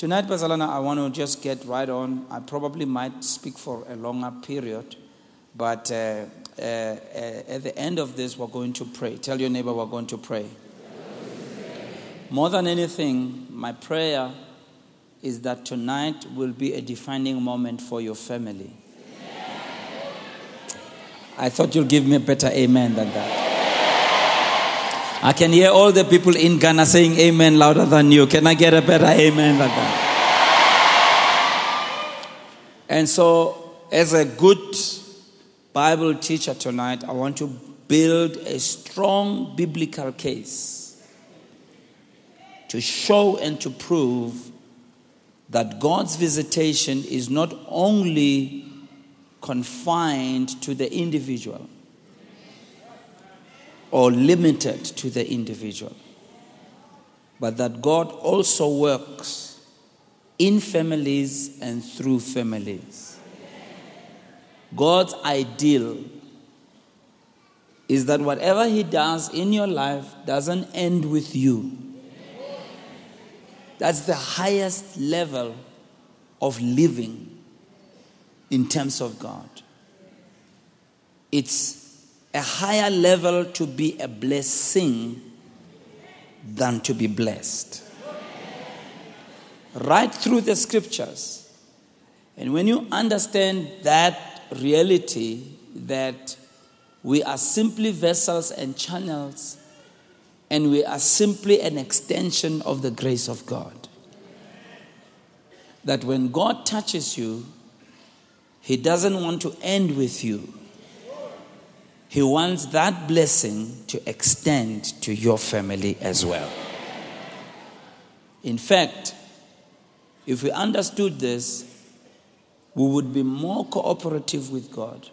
Tonight, Bazalana, I want to just get right on. I probably might speak for a longer period, but uh, uh, uh, at the end of this, we're going to pray. Tell your neighbor we're going to pray. More than anything, my prayer is that tonight will be a defining moment for your family. I thought you'll give me a better amen than that. I can hear all the people in Ghana saying amen louder than you. Can I get a better amen than that? And so, as a good Bible teacher tonight, I want to build a strong biblical case to show and to prove that God's visitation is not only confined to the individual or limited to the individual, but that God also works in families and through families. God's ideal is that whatever He does in your life doesn't end with you. That's the highest level of living in terms of God. It's a higher level to be a blessing than to be blessed. Right through the scriptures. And when you understand that reality, that we are simply vessels and channels, and we are simply an extension of the grace of God. That when God touches you, He doesn't want to end with you. He wants that blessing to extend to your family as well. In fact, if we understood this, we would be more cooperative with God.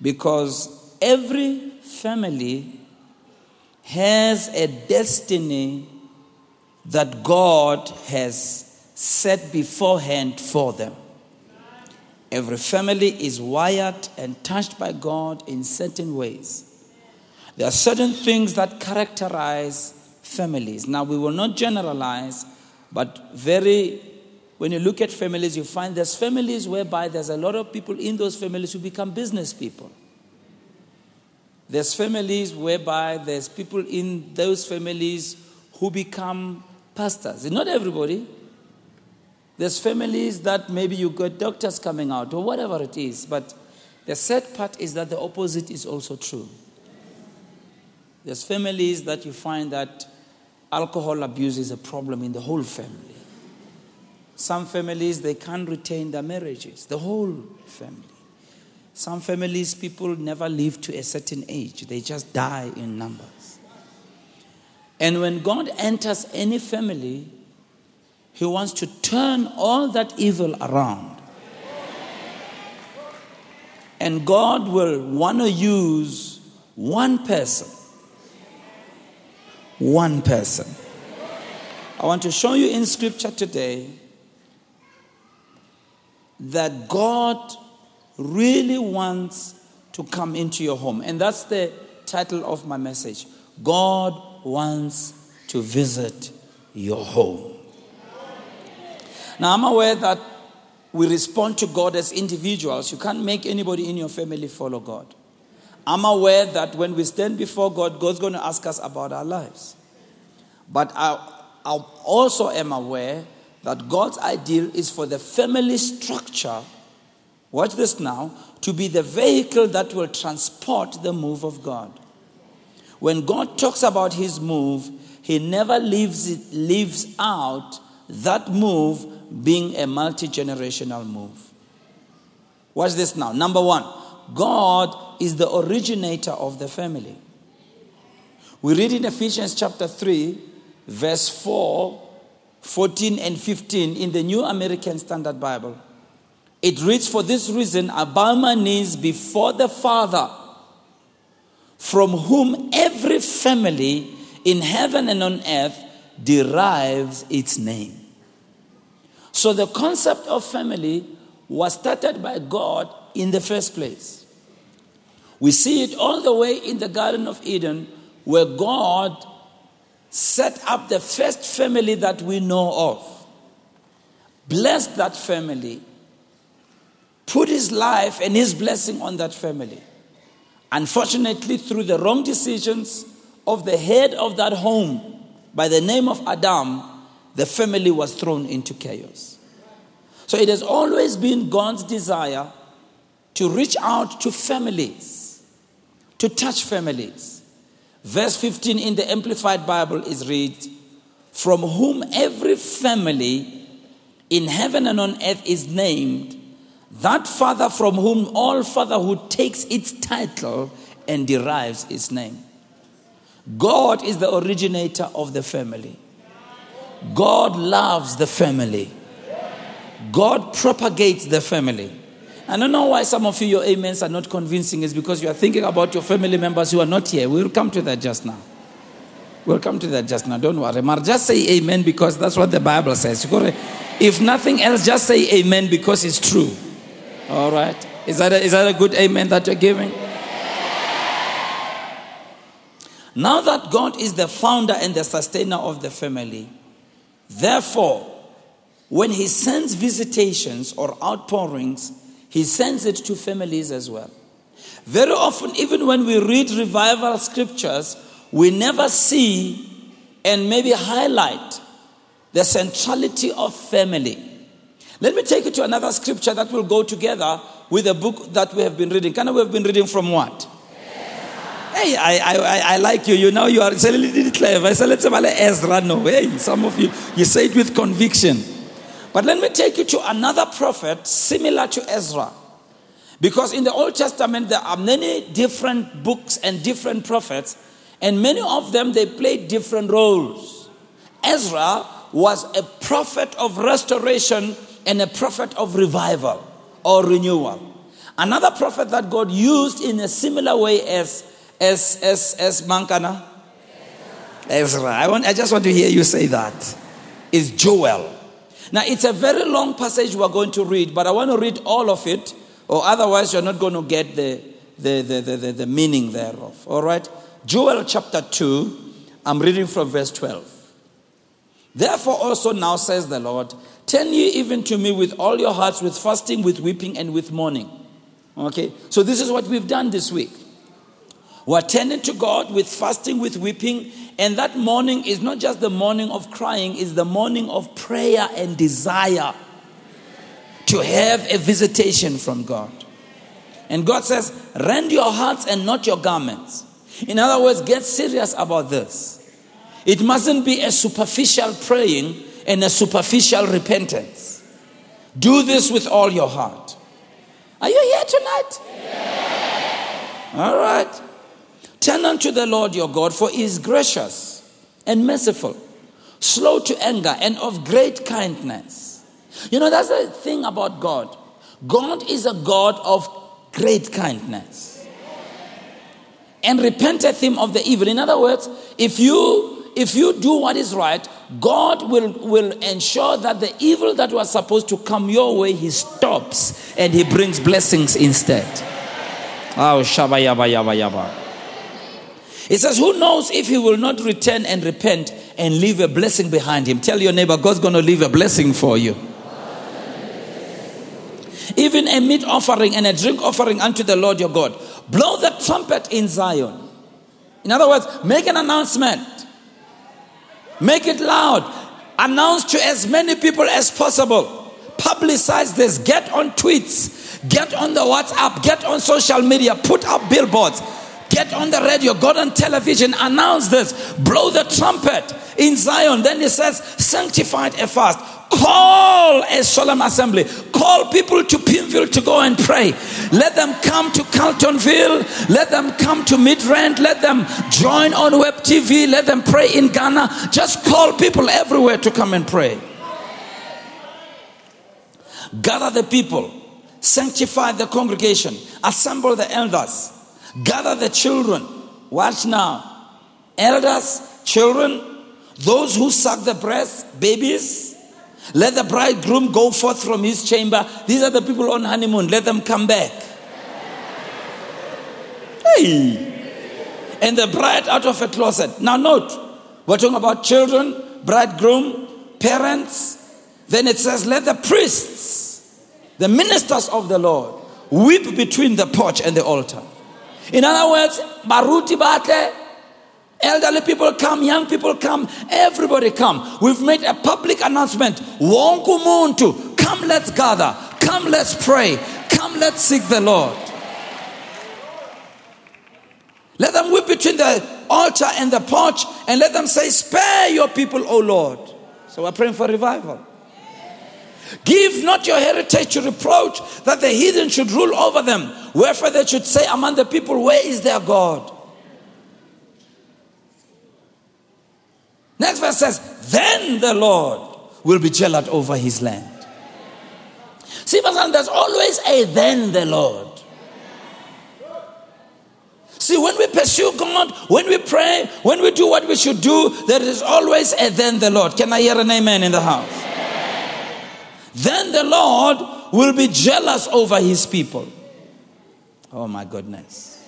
Because every family has a destiny that God has set beforehand for them. Every family is wired and touched by God in certain ways. There are certain things that characterize families. Now, we will not generalize, but very, when you look at families, you find there's families whereby there's a lot of people in those families who become business people. There's families whereby there's people in those families who become pastors. Not everybody, there's families that maybe you got doctors coming out or whatever it is, but the sad part is that the opposite is also true. There's families that you find that alcohol abuse is a problem in the whole family. Some families, they can't retain their marriages, the whole family. Some families, people never live to a certain age, they just die in numbers. And when God enters any family, he wants to turn all that evil around. And God will want to use one person. One person. I want to show you in scripture today that God really wants to come into your home. And that's the title of my message God wants to visit your home. Now, I'm aware that we respond to God as individuals. You can't make anybody in your family follow God. I'm aware that when we stand before God, God's going to ask us about our lives. But I, I also am aware that God's ideal is for the family structure, watch this now, to be the vehicle that will transport the move of God. When God talks about his move, he never leaves it leaves out that move being a multi generational move. Watch this now. Number one, God is the originator of the family. We read in Ephesians chapter 3, verse 4, 14, and 15 in the New American Standard Bible. It reads, For this reason, I bow my knees before the Father, from whom every family in heaven and on earth derives its name. So the concept of family was started by God in the first place. We see it all the way in the Garden of Eden, where God set up the first family that we know of. blessed that family, put his life and his blessing on that family. Unfortunately, through the wrong decisions of the head of that home by the name of Adam, the family was thrown into chaos. So it has always been God's desire to reach out to families, to touch families. Verse 15 in the Amplified Bible is read, From whom every family in heaven and on earth is named, that Father from whom all fatherhood takes its title and derives its name. God is the originator of the family. God loves the family. God propagates the family. I don't know why some of you, your amens are not convincing. It's because you are thinking about your family members who are not here. We'll come to that just now. We'll come to that just now. Don't worry. Mar, just say amen because that's what the Bible says. If nothing else, just say amen because it's true. All right. Is that a, is that a good amen that you're giving? Now that God is the founder and the sustainer of the family, therefore, when He sends visitations or outpourings, He sends it to families as well. Very often, even when we read revival scriptures, we never see and maybe highlight the centrality of family. Let me take you to another scripture that will go together with the book that we have been reading. Kind of, we have been reading from what? Hey, I, I, I like you. You know, you are a little clever. I said, let's have Ezra. No, hey, some of you, you say it with conviction. But let me take you to another prophet similar to Ezra. Because in the Old Testament, there are many different books and different prophets, and many of them, they played different roles. Ezra was a prophet of restoration and a prophet of revival or renewal. Another prophet that God used in a similar way as as as as Mankana? Ezra. I want I just want to hear you say that. Is Joel. Now it's a very long passage we're going to read, but I want to read all of it, or otherwise you're not going to get the the, the, the, the, the meaning thereof. All right? Joel chapter 2, I'm reading from verse 12. Therefore, also now says the Lord, Turn ye even to me with all your hearts, with fasting, with weeping, and with mourning. Okay? So, this is what we've done this week. We're turning to God with fasting, with weeping, and that mourning is not just the mourning of crying, it's the mourning of prayer and desire to have a visitation from God. And God says, Rend your hearts and not your garments. In other words, get serious about this. It mustn't be a superficial praying and a superficial repentance. Do this with all your heart. Are you here tonight? All right. Turn unto the Lord your God, for he is gracious and merciful, slow to anger, and of great kindness. You know, that's the thing about God. God is a God of great kindness. And repenteth him of the evil. In other words, if you if you do what is right, God will, will ensure that the evil that was supposed to come your way, He stops and He brings blessings instead. Oh, shaba yaba yaba yaba. It says, Who knows if he will not return and repent and leave a blessing behind him? Tell your neighbor, God's going to leave a blessing for you. Even a meat offering and a drink offering unto the Lord your God. Blow the trumpet in Zion. In other words, make an announcement. Make it loud. Announce to as many people as possible. Publicize this. Get on tweets. Get on the WhatsApp. Get on social media. Put up billboards Get on the radio, go on television, announce this, blow the trumpet in Zion. Then he says, sanctified a fast. Call a solemn assembly. Call people to Pimville to go and pray. Let them come to Carletonville. Let them come to Midrand. Let them join on web TV. Let them pray in Ghana. Just call people everywhere to come and pray. Gather the people. Sanctify the congregation. Assemble the elders Gather the children. Watch now. Elders, children, those who suck the breast, babies. Let the bridegroom go forth from his chamber. These are the people on honeymoon. Let them come back. Hey. And the bride out of a closet. Now, note, we're talking about children, bridegroom, parents, Then it says, Let the priests, the ministers of the Lord, weep between the porch and the altar. In other words, Baruti Bate, elderly people come, young people come, everybody come. We've made a public announcement. Wonku muntu, come let's gather, come let's pray, come let's seek the Lord. Let them weep between the altar and the porch and let them say, Spare your people, O Lord. So we're praying for revival. Give not your heritage to reproach that the heathen should rule over them. Wherefore they should say among the people, Where is their God? Next verse says, Then the Lord will be jealous over his land. See, my son, there's always a then the Lord. See, when we pursue God, when we pray, when we do what we should do, there is always a then the Lord. Can I hear an amen in the house? Then the Lord will be jealous over his people. Oh my goodness.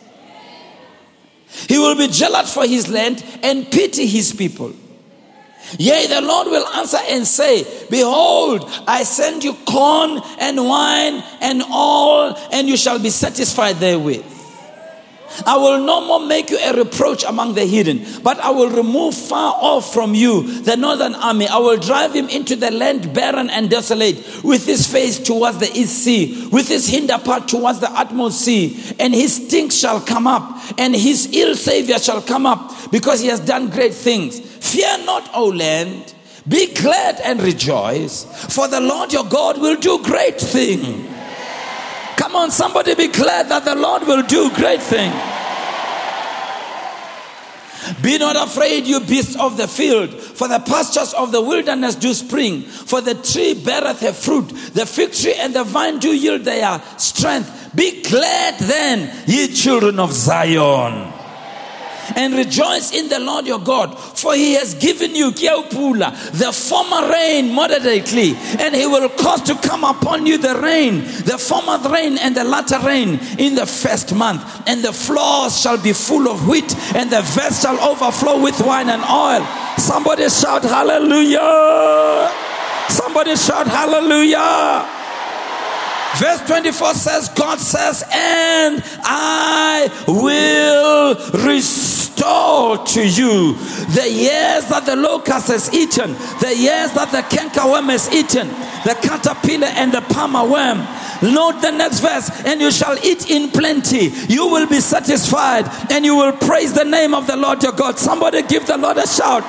He will be jealous for his land and pity his people. Yea, the Lord will answer and say, Behold, I send you corn and wine and all, and you shall be satisfied therewith. I will no more make you a reproach among the hidden, but I will remove far off from you the northern army. I will drive him into the land barren and desolate, with his face towards the east sea, with his hinder part towards the utmost sea. And his stink shall come up, and his ill savior shall come up, because he has done great things. Fear not, O land. Be glad and rejoice, for the Lord your God will do great things. Come on, somebody be glad that the Lord will do great things. Be not afraid, you beasts of the field, for the pastures of the wilderness do spring. For the tree beareth her fruit, the fig tree and the vine do yield their strength. Be glad then, ye children of Zion and rejoice in the Lord your God, for he has given you the former rain moderately, and he will cause to come upon you the rain, the former rain and the latter rain in the first month, and the floors shall be full of wheat, and the vats shall overflow with wine and oil. Somebody shout hallelujah! Somebody shout hallelujah! Verse 24 says, God says, and I will restore to you the years that the locust has eaten, the years that the cankerworm has eaten, the caterpillar and the palmer worm. Note the next verse, and you shall eat in plenty. You will be satisfied, and you will praise the name of the Lord your God. Somebody give the Lord a shout.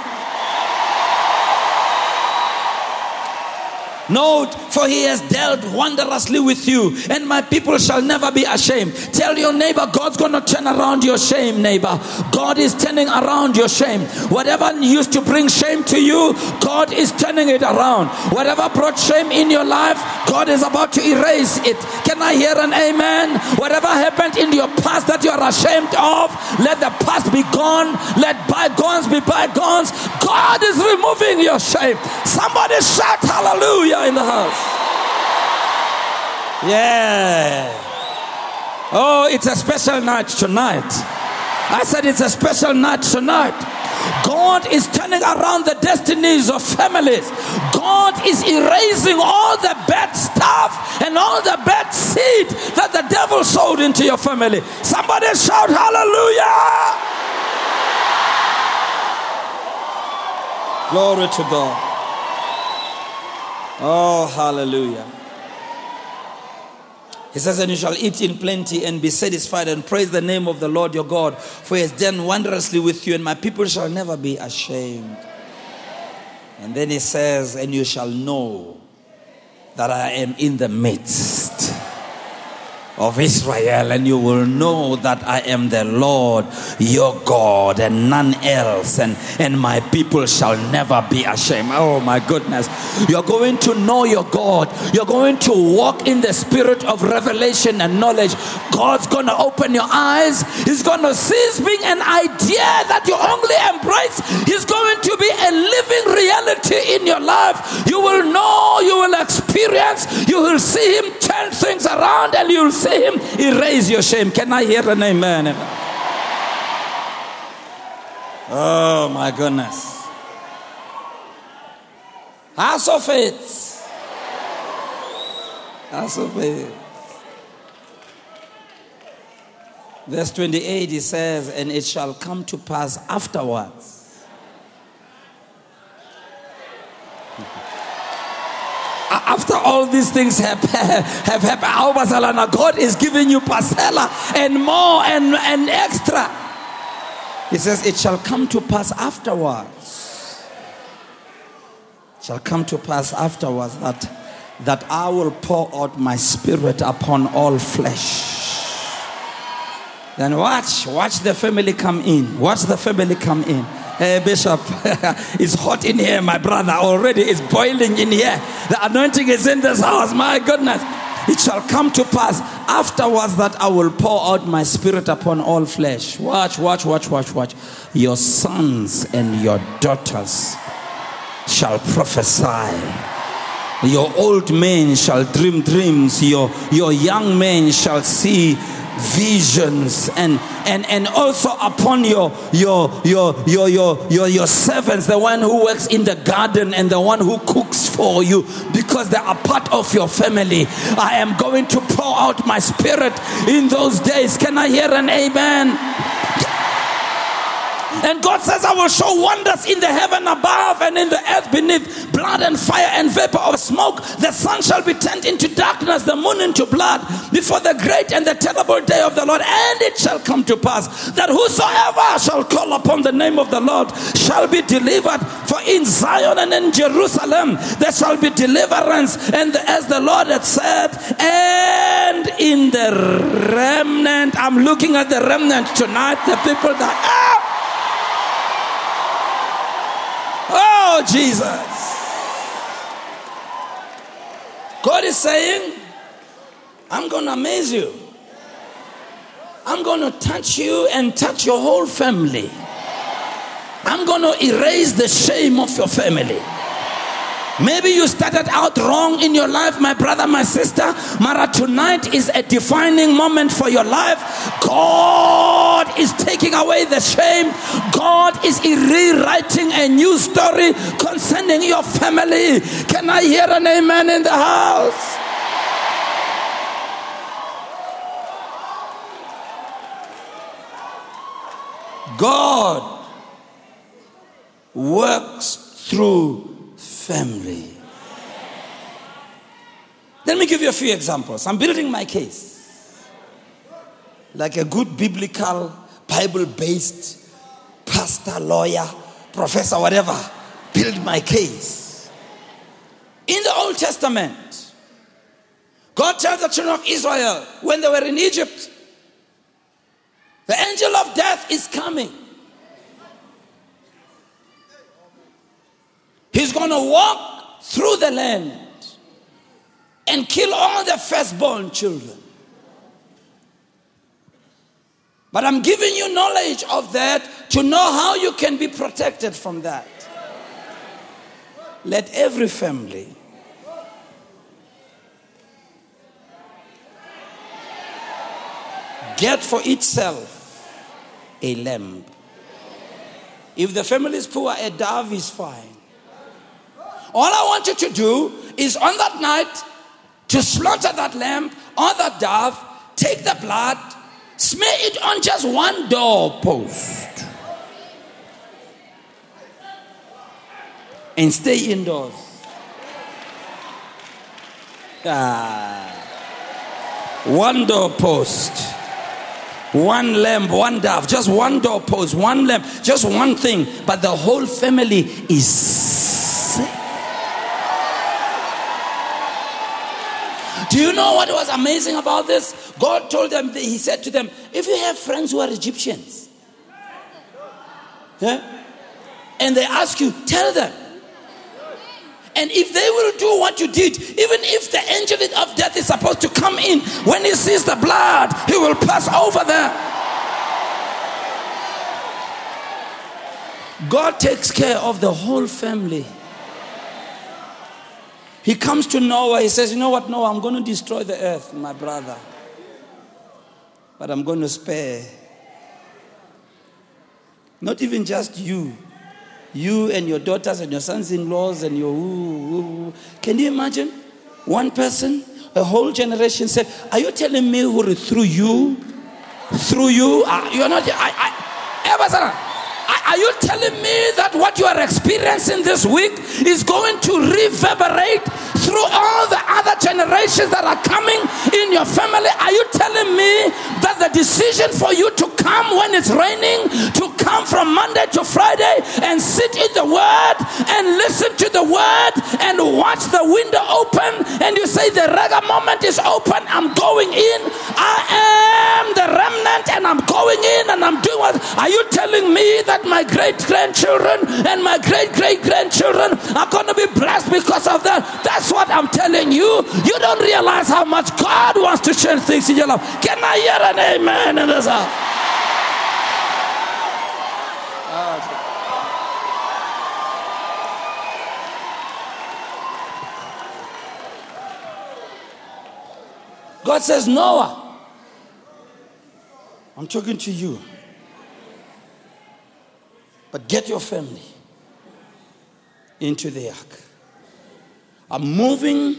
Note, for he has dealt wondrously with you, and my people shall never be ashamed. Tell your neighbor, God's gonna turn around your shame, neighbor. God is turning around your shame. Whatever used to bring shame to you, God is turning it around. Whatever brought shame in your life, God is about to erase it. Can I hear an amen? Whatever happened in your past that you are ashamed of, let the past be gone. Let bygones be bygones. God is removing your shame. Somebody shout hallelujah in the house. Yeah. Oh, it's a special night tonight. I said it's a special night tonight. God is turning around the destinies of families. God is erasing all the bad stuff and all the bad seed that the devil sowed into your family. Somebody shout hallelujah! Glory to God. Oh, hallelujah. He says, And you shall eat in plenty and be satisfied and praise the name of the Lord your God, for he has done wondrously with you, and my people shall never be ashamed. And then he says, And you shall know that I am in the midst of Israel, and you will know that I am the Lord your God and none else, and, and my people shall never be ashamed. Oh my goodness. You're going to know your God, you're going to walk in the spirit of revelation and knowledge. God's to open your eyes, He's to cease being an idea that you only embrace, He's going to be a living reality in your life. You will know, you will experience, you will see Him turn things around, and you'll see him, erase your shame. Can I hear an amen? Oh my goodness. House of faith. Asope. Verse 28, he says, And it shall come to pass afterwards. After all these things have, have happened, God is giving you parcela and more and, and extra. He says, It shall come to pass afterwards. Shall come to pass afterwards that, that I will pour out my spirit upon all flesh. Then watch, watch the family come in. Watch the family come in. Hey, Bishop, it's hot in here, my brother. Already it's boiling in here. The anointing is in this house. My goodness. It shall come to pass afterwards that I will pour out my spirit upon all flesh. Watch, watch, watch, watch, watch. Your sons and your daughters shall prophesy. Your old men shall dream dreams. Your, your young men shall see visions and and and also upon your your your your your your, your servants the one who works in the garden and the one who cooks for you because they are part of your family. I am going to pour out my spirit in those days. Can i hear an amen and God says, I will show wonders in the heaven above and in the earth beneath, blood and fire and vapor of smoke. The sun shall be turned into darkness, the moon into blood, before the great and the terrible day of the Lord. And it shall come to pass that whosoever shall call upon the name of the Lord shall be delivered. For in Zion and in Jerusalem there shall be deliverance. And as the Lord had said, and in the remnant, I'm looking at the remnant tonight, the people that. Ah! Oh, Jesus. God is saying, I'm going to amaze you. I'm going to touch you and touch your whole family. I'm going to erase the shame of your family. Maybe you started out wrong in your life, my brother, my sister. Mara, tonight is a defining moment for your life. God is taking away the shame. God is rewriting a new story concerning your family. Can I hear an amen in the house? God works through family. Let me give you a few examples. I'm building my case. Like a good biblical, Bible based pastor, lawyer, professor, whatever. Build my case. In the Old Testament, God tells the children of Israel when they were in Egypt, the angel of death is coming. He's going to walk through the land and kill all the firstborn children. But I'm giving you knowledge of that to know how you can be protected from that. Let every family get for itself a lamb. If the family is poor, a dove is fine. All I want you to do is on that night to slaughter that lamb or that dove, take the blood, smear it on just one doorpost, and stay indoors. Ah. One doorpost. One lamb, one dove, just one doorpost, one lamb, just one thing, but the whole family is safe. Do you know what was amazing about this? God told them, He said to them, if you have friends who are Egyptians, yeah, and they ask you, tell them. And if they will do what you did, even if the angel of death is supposed to come in, when he sees the blood, he will pass over them. God takes care of the whole family. He comes to Noah. He says, You know what, Noah? I'm going to destroy the earth, my brother. But I'm going to spare. Not even just you. You and your daughters and your sons in laws and your. Who. Can you imagine? One person a whole generation said, Are you telling me who through you? Through you? Uh, you're not. I, I, are you telling me that what you are experiencing this week is going to reverberate through all the other generations that are coming in your family? Are you telling me that the decision for you to come when it's raining, to come from Monday to Friday and sit in the Word and listen to the Word and watch the window open and you say, The rega moment is open, I'm going in, I am the remnant and I'm going in and I'm doing what? Are you telling me that my great grandchildren and my great great grandchildren are going to be blessed because of that. That's what I'm telling you. You don't realize how much God wants to change things in your life. Can I hear an amen in this house? God says, Noah, I'm talking to you. But get your family into the ark. I'm moving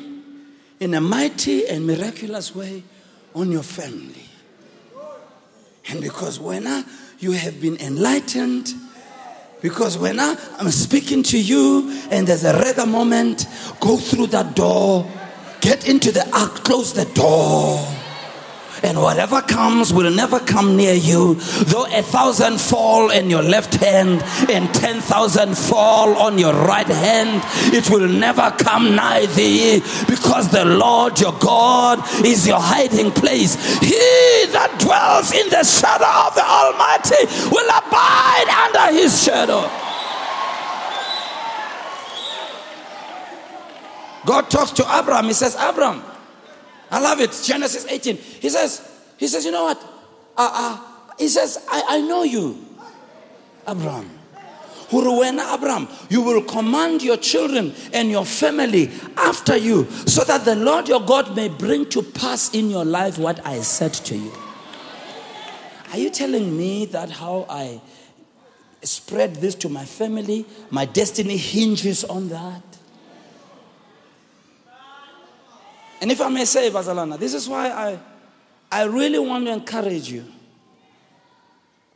in a mighty and miraculous way on your family. And because when I, you have been enlightened, because when I, I'm speaking to you and there's a rega moment, go through that door, get into the ark, close the door and whatever comes will never come near you. Though a thousand fall in your left hand and ten thousand fall on your right hand, it will never come nigh thee because the Lord your God is your hiding place. He that dwells in the shadow of the Almighty will abide under his shadow. God talks to Abraham. He says, Abraham, I love it. Genesis 18. He says, he says, you know what? Uh, uh, he says, I, I know you, Abraham. Huruwena Abraham, you will command your children and your family after you, so that the Lord your God may bring to pass in your life what I said to you. Are you telling me that how I spread this to my family, my destiny hinges on that? And if I may say, Bazalana, this is why I, I really want to encourage you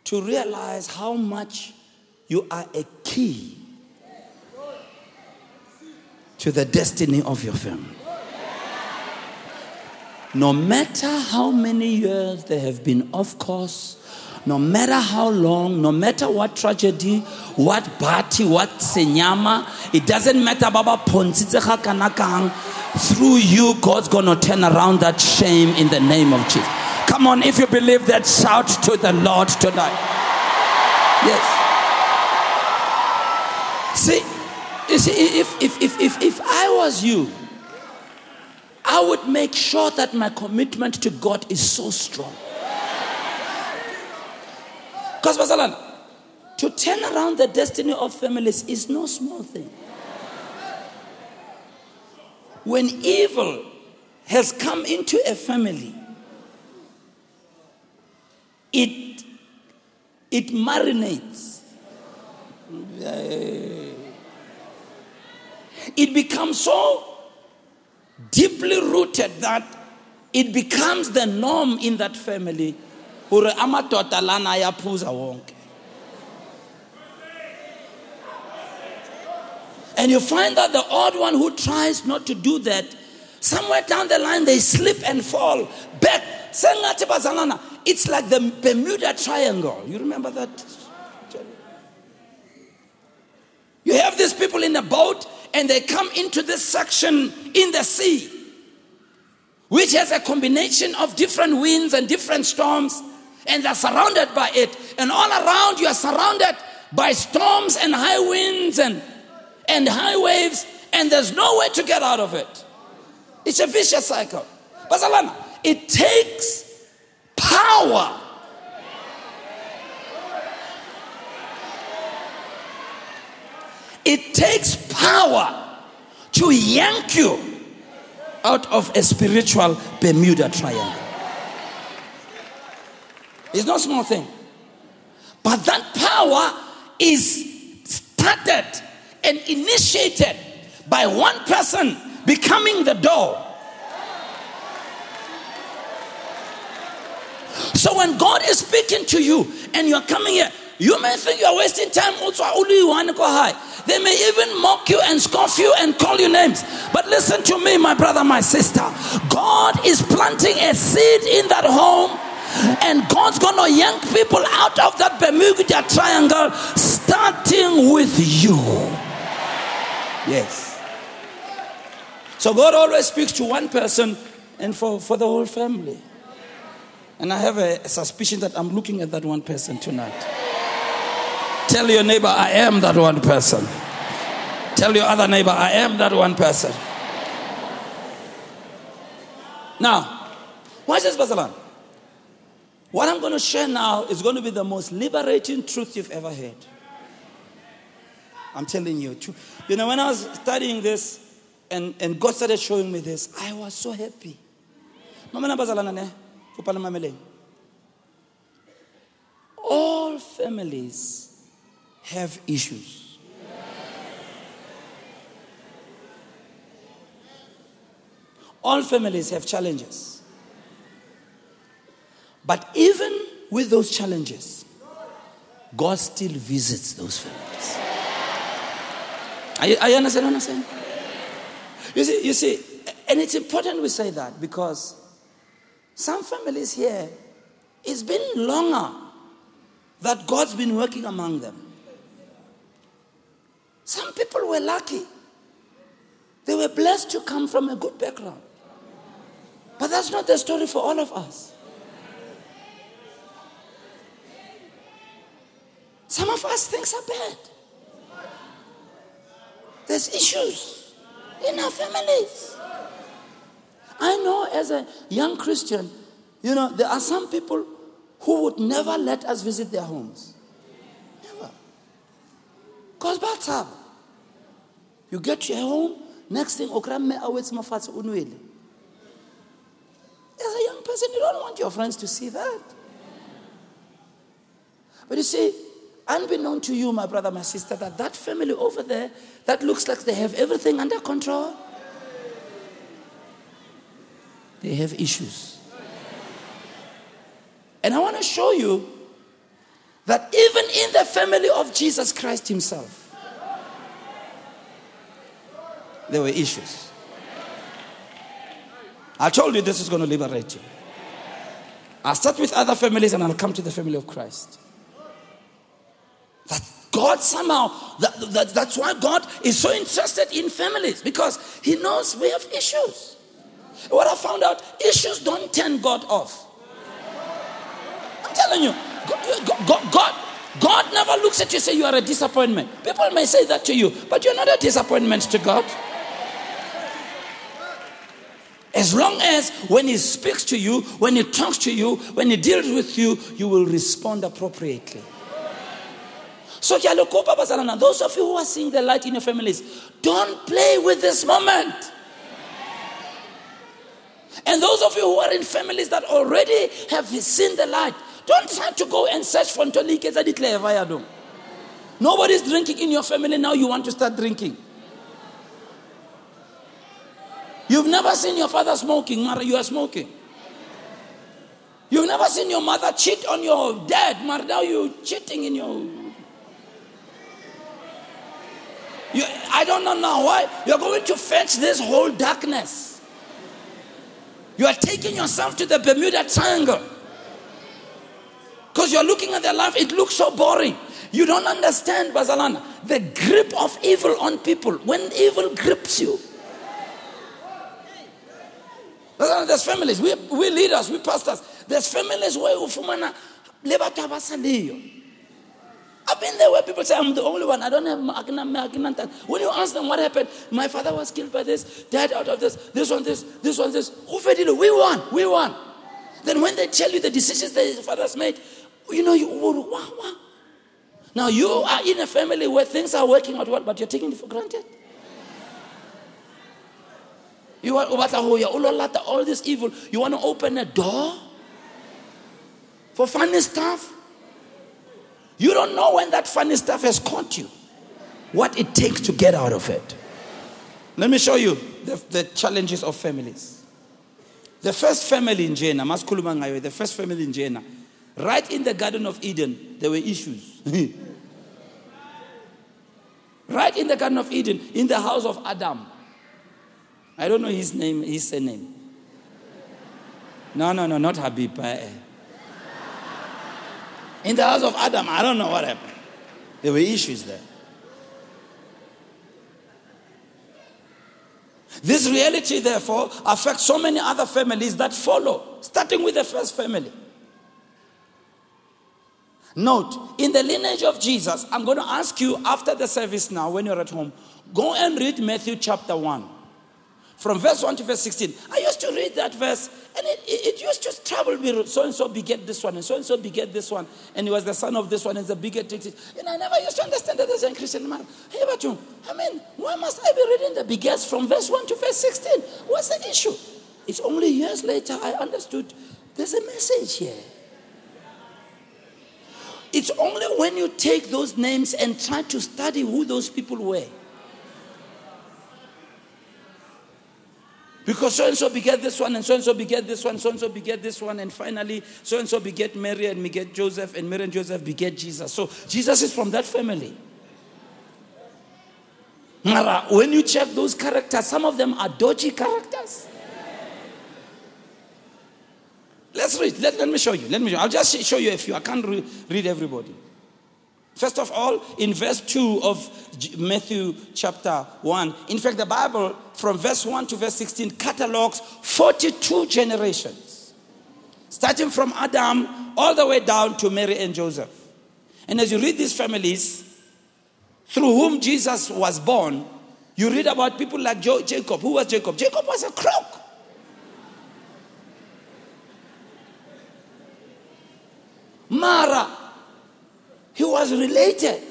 to realize how much you are a key to the destiny of your family. No matter how many years they have been off course, no matter how long, no matter what tragedy, what party, what senyama, it doesn't matter baba kanakang. Through you, God's gonna turn around that shame in the name of Jesus. Come on, if you believe that, shout to the Lord tonight. Yes. See, you see, if, if, if, if, if I was you, I would make sure that my commitment to God is so strong. Because, to turn around the destiny of families is no small thing. When evil has come into a family, it, it marinates. It becomes so deeply rooted that it becomes the norm in that family gore amadoda lana ayaphuza wonke and you find that the odd one who tries not to do that somewhere down the line they slip and fall back. It's like the bermuda triangle. You remember that? You have these people in a boat and they come into this section in the sea which has a combination of different winds and different storms and they're surrounded by it. And all around you are surrounded by storms and high winds and, and high waves, and there's no way to get out of it. It's a vicious cycle. But it takes power. It takes power to yank you out of a spiritual Bermuda Triangle. It's not small thing. But that power is started and initiated by one person becoming the door. So when God is speaking to you and you're coming here, you may think you're wasting time. Also, only you want to go high. They may even mock you and scoff you and call you names. But listen to me, my brother, my sister. God is planting a seed in that home, and God's gonna yank people out of that Bermuda Triangle, starting with you. Yes. So God always speaks to one person and for, for the whole family. And I have a, suspicion that I'm looking at that one person tonight. Tell your neighbor, I am that one person. Tell your other neighbor, I am that one person. Now, watch this, Basalan. What I'm going to share now is going to be the most liberating truth you've ever heard. I'm telling you. Too. You know, when I was studying this and, and God started showing me this, I was so happy. Eh? All families have issues. All families have challenges. But even with those challenges, God still visits those families. Are understand what I'm saying? You see, you see, and it's important we say that because some families here, it's been longer that God's been working among them. Some people were lucky. They were blessed to come from a good background. But that's not the story for all of us. Some of us things are bad. There's issues in our families. I know as a young Christian, you know, there are some people who would never let us visit their homes. Never. Because bad up. You get your home, next thing, okramme awets mafatsa unwele. As a young person, you don't want your friends to see that. But you see, unbeknown to you, my brother, my sister, that that family over there, that looks like they have everything under control, they have issues. And I want to show you that even in the family of Jesus Christ Himself, there were issues. I told you this is going to liberate you. I'll start with other families and I'll come to the family of Christ. That God somehow, that, that, that's why God is so interested in families because He knows we have issues. What I found out, issues don't turn God off. I'm telling you, God, God, God, God never looks at you and say you are a disappointment. People may say that to you, but you're not a disappointment to God. As long as when He speaks to you, when He talks to you, when He deals with you, you will respond appropriately. So, those of you who are seeing the light in your families, don't play with this moment. And those of you who are in families that already have seen the light, don't try to go and search for Nobody's drinking in your family now, you want to start drinking. You've never seen your father smoking, Mara, you are smoking. You've never seen your mother cheat on your dad, Mara, now you're cheating in your You, I don't know now why. You're going to fetch this whole darkness. You are taking yourself to the Bermuda Triangle. Because you're looking at their life, it looks so boring. You don't understand, Bazalana, the grip of evil on people. When evil grips you, there's families, we, we leaders, we pastors, there's families where ufumana lebatu abasaliyo. I've been there where people say, I'm the only one. I don't have. When you ask them what happened, my father was killed by this, died out of this, this one, this, this one, this. Who We won. We won. Then when they tell you the decisions that his father's made, you know, you wow, wow. Now you are in a family where things are working out well, but you're taking it for granted. You want all this evil. You want to open a door for funny stuff. You don't know when that funny stuff has caught you, what it takes to get out of it. Let me show you the, the challenges of families. The first family in Jena, Maskuluma the first family in Jena, right in the Garden of Eden, there were issues. right in the Garden of Eden, in the house of Adam. I don't know his name, his surname. No, no, no, not Habib. eh. In the house of Adam, I don't know what happened. There were issues there. This reality, therefore, affects so many other families that follow, starting with the first family. Note, in the lineage of Jesus, I'm going to ask you after the service now, when you're at home, go and read Matthew chapter 1. From verse 1 to verse 16. I used to read that verse, and it, it, it used to trouble me. So and so beget this one, and so and so beget this one, and he was the son of this one, and the it. And I never used to understand that as a Christian man. Hey, but you, I mean, why must I be reading the begets from verse 1 to verse 16? What's the issue? It's only years later I understood there's a message here. It's only when you take those names and try to study who those people were. Because so and so beget this one, and so and so beget this one, so and so beget this one, and finally so and so beget Mary and beget Joseph, and Mary and Joseph beget Jesus. So Jesus is from that family. Mara, when you check those characters, some of them are dodgy characters. Let's read. Let, let me show you. Let me. Show I'll just show you a few. I can't re- read everybody. First of all, in verse 2 of Matthew chapter 1, in fact, the Bible from verse 1 to verse 16 catalogs 42 generations, starting from Adam all the way down to Mary and Joseph. And as you read these families, through whom Jesus was born, you read about people like Jo- Jacob. Who was Jacob? Jacob was a crook. Mara, he was related.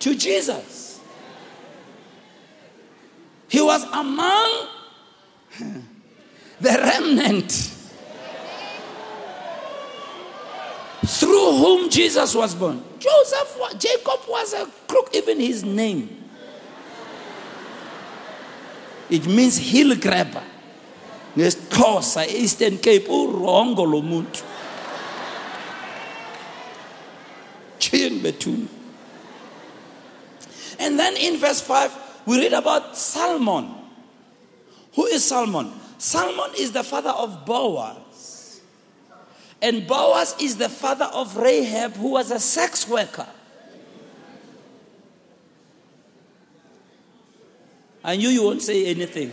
To Jesus. He was among the remnant through whom Jesus was born. Joseph, Jacob was a crook, even his name. It means heel grabber. Ngesixhosa eastern cape urongo lo muntu tshiyeni bethuni and then in verse 5 we read about salmon. Who is salmon? Salmon is the father of boaz. And boaz is the father of rahab who was a sex worker. I knew you won't say anything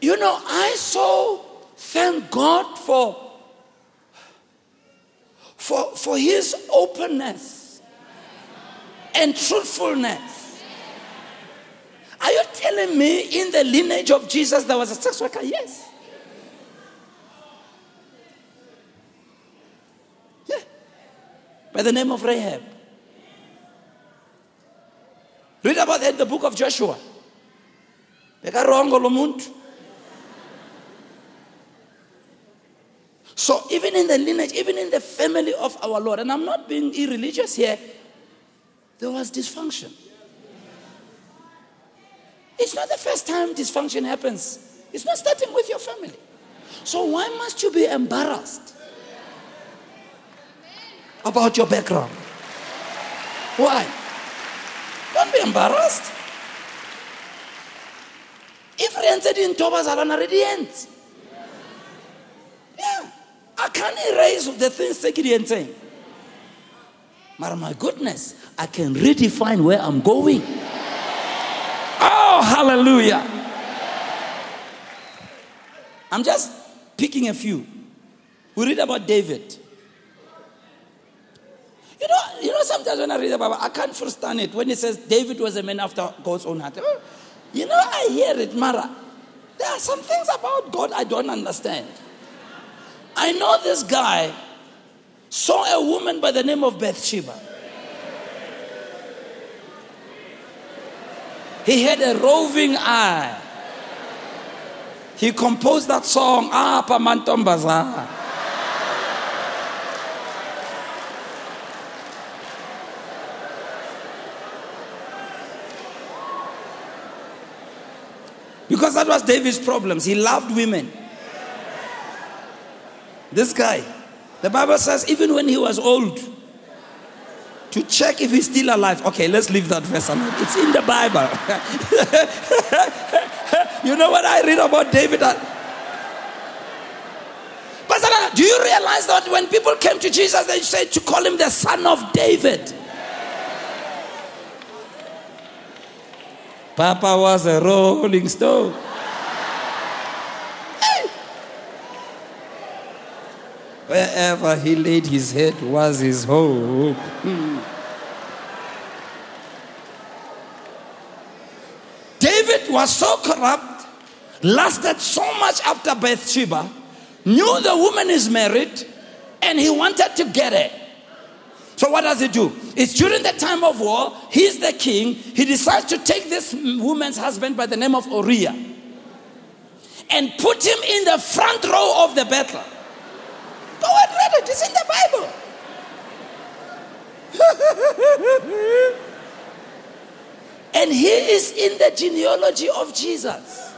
You know, I so thank God for, for, for his openness and truthfulness. Are you telling me in the lineage of Jesus there was a sex worker? Yes. Yeah. By the name of Rahab. Read about that in the book of Joshua. Bekarongo lo So even in the lineage, even in the family of our Lord, and I'm not being irreligious here, there was dysfunction. It's not the first time dysfunction happens. It's not starting with your family. So why must you be embarrassed about your background? Why? Don't be embarrassed. If Renze didn't toba zalana already ends. Yeah. I can't erase the things that he saying. But my goodness, I can redefine where I'm going. Oh, hallelujah. I'm just picking a few. We read about David. You know, you know, sometimes when I read about I can't understand it when it says David was a man after God's own heart. You know, I hear it, Mara. There are some things about God I don't understand. I know this guy saw a woman by the name of Bathsheba. He had a roving eye. He composed that song, "Ah, Mantombaza. Because that was David's problems. He loved women. This guy, the Bible says, even when he was old, to check if he's still alive. Okay, let's leave that verse alone. It's in the Bible. you know what I read about David? Pastor, do you realize that when people came to Jesus, they said to call him the son of David? Papa was a rolling stone. Wherever he laid his head was his hope. David was so corrupt, lasted so much after Bathsheba, knew the woman is married, and he wanted to get her. So what does he do? It's during the time of war. He's the king. He decides to take this woman's husband by the name of Uriah and put him in the front row of the battle. Go and read it. It's in the Bible. and he is in the genealogy of Jesus.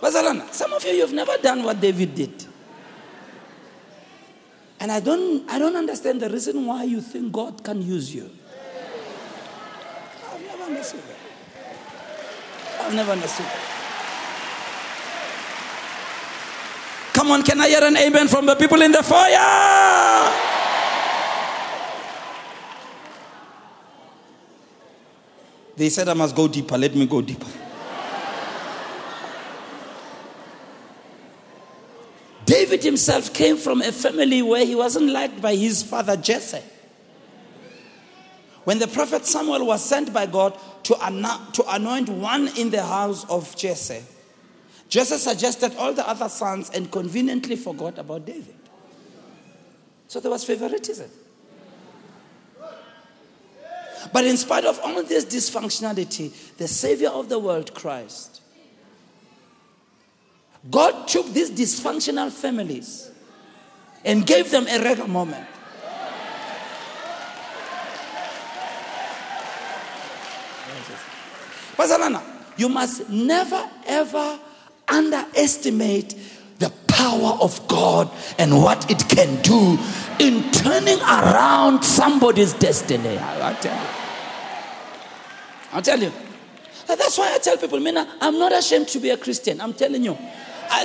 Bazalana, some of you, you've never done what David did. And I don't, I don't understand the reason why you think God can use you. I've never understood that. I've never understood that. Come on, can I hear an amen from the people in the fire? They said I must go deeper. Let me go deeper. David himself came from a family where he wasn't liked by his father Jesse. When the prophet Samuel was sent by God to, to anoint one in the house of Jesse, Jesse suggested all the other sons and conveniently forgot about David. So there was favoritism. But in spite of all this dysfunctionality, the Savior of the world, Christ, God took these dysfunctional families and gave them a rega moment. Pastor you must never ever underestimate the power of God and what it can do in turning around somebody's destiny. I, tell you. I'll tell you. That's why I tell people, Mina, I'm not ashamed to be a Christian. I'm telling you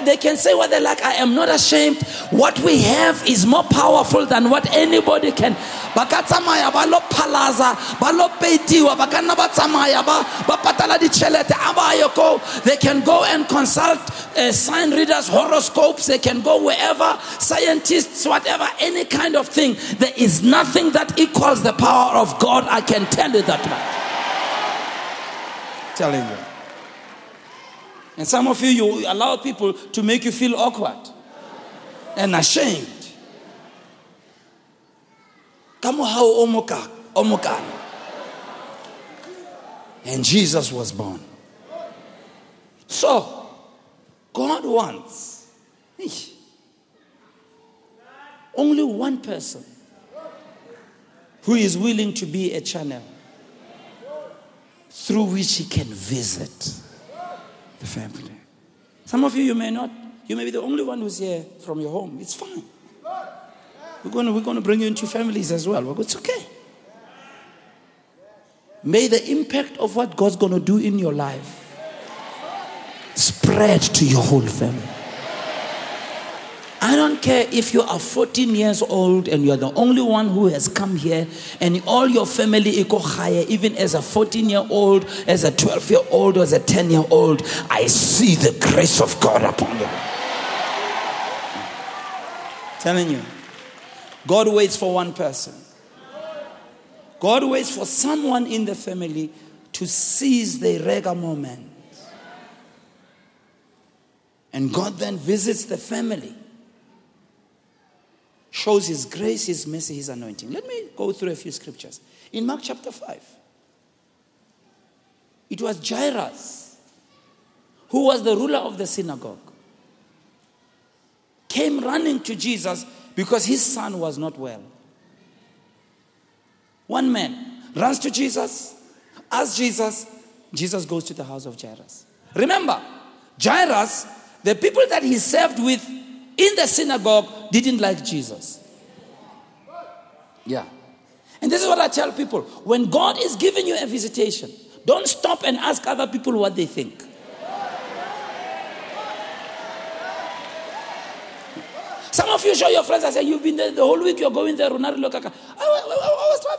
they can say what they like. I am not ashamed. What we have is more powerful than what anybody can. bakatsamaya ba lo ba lo ba tsamaya ba patala ko they can go and consult uh, sign readers horoscopes they can go wherever scientists whatever any kind of thing there is nothing that equals the power of god i can tell you that much telling you and some of you, you allow people to make you feel awkward and ashamed. Come how And Jesus was born. So, God wants only one person who is willing to be a channel through which he can visit the family. Some of you, you may not, you may be the only one who's here from your home. It's fine. We're going to, we're going to bring you into families as well. It's okay. May the impact of what God's going to do in your life spread to your whole family. Care if you are 14 years old and you are the only one who has come here, and all your family go higher, even as a 14 year old, as a 12 year old, or as a 10 year old. I see the grace of God upon you. Telling you, God waits for one person. God waits for someone in the family to seize the rega moment. And God then visits the family shows His grace, His mercy, His anointing. Let me go through a few scriptures. In Mark chapter 5, it was Jairus, who was the ruler of the synagogue, came running to Jesus because his son was not well. One man. runs to Jesus, asks Jesus. Jesus goes to the house of Jairus. Remember, Jairus, the people that he served with in the synagogue didn't like Jesus. Yeah. And this is what I tell people when God is giving you a visitation, don't stop and ask other people what they think. Some of you show your friends, I say, You've been there the whole week, you're going there. I, was driving,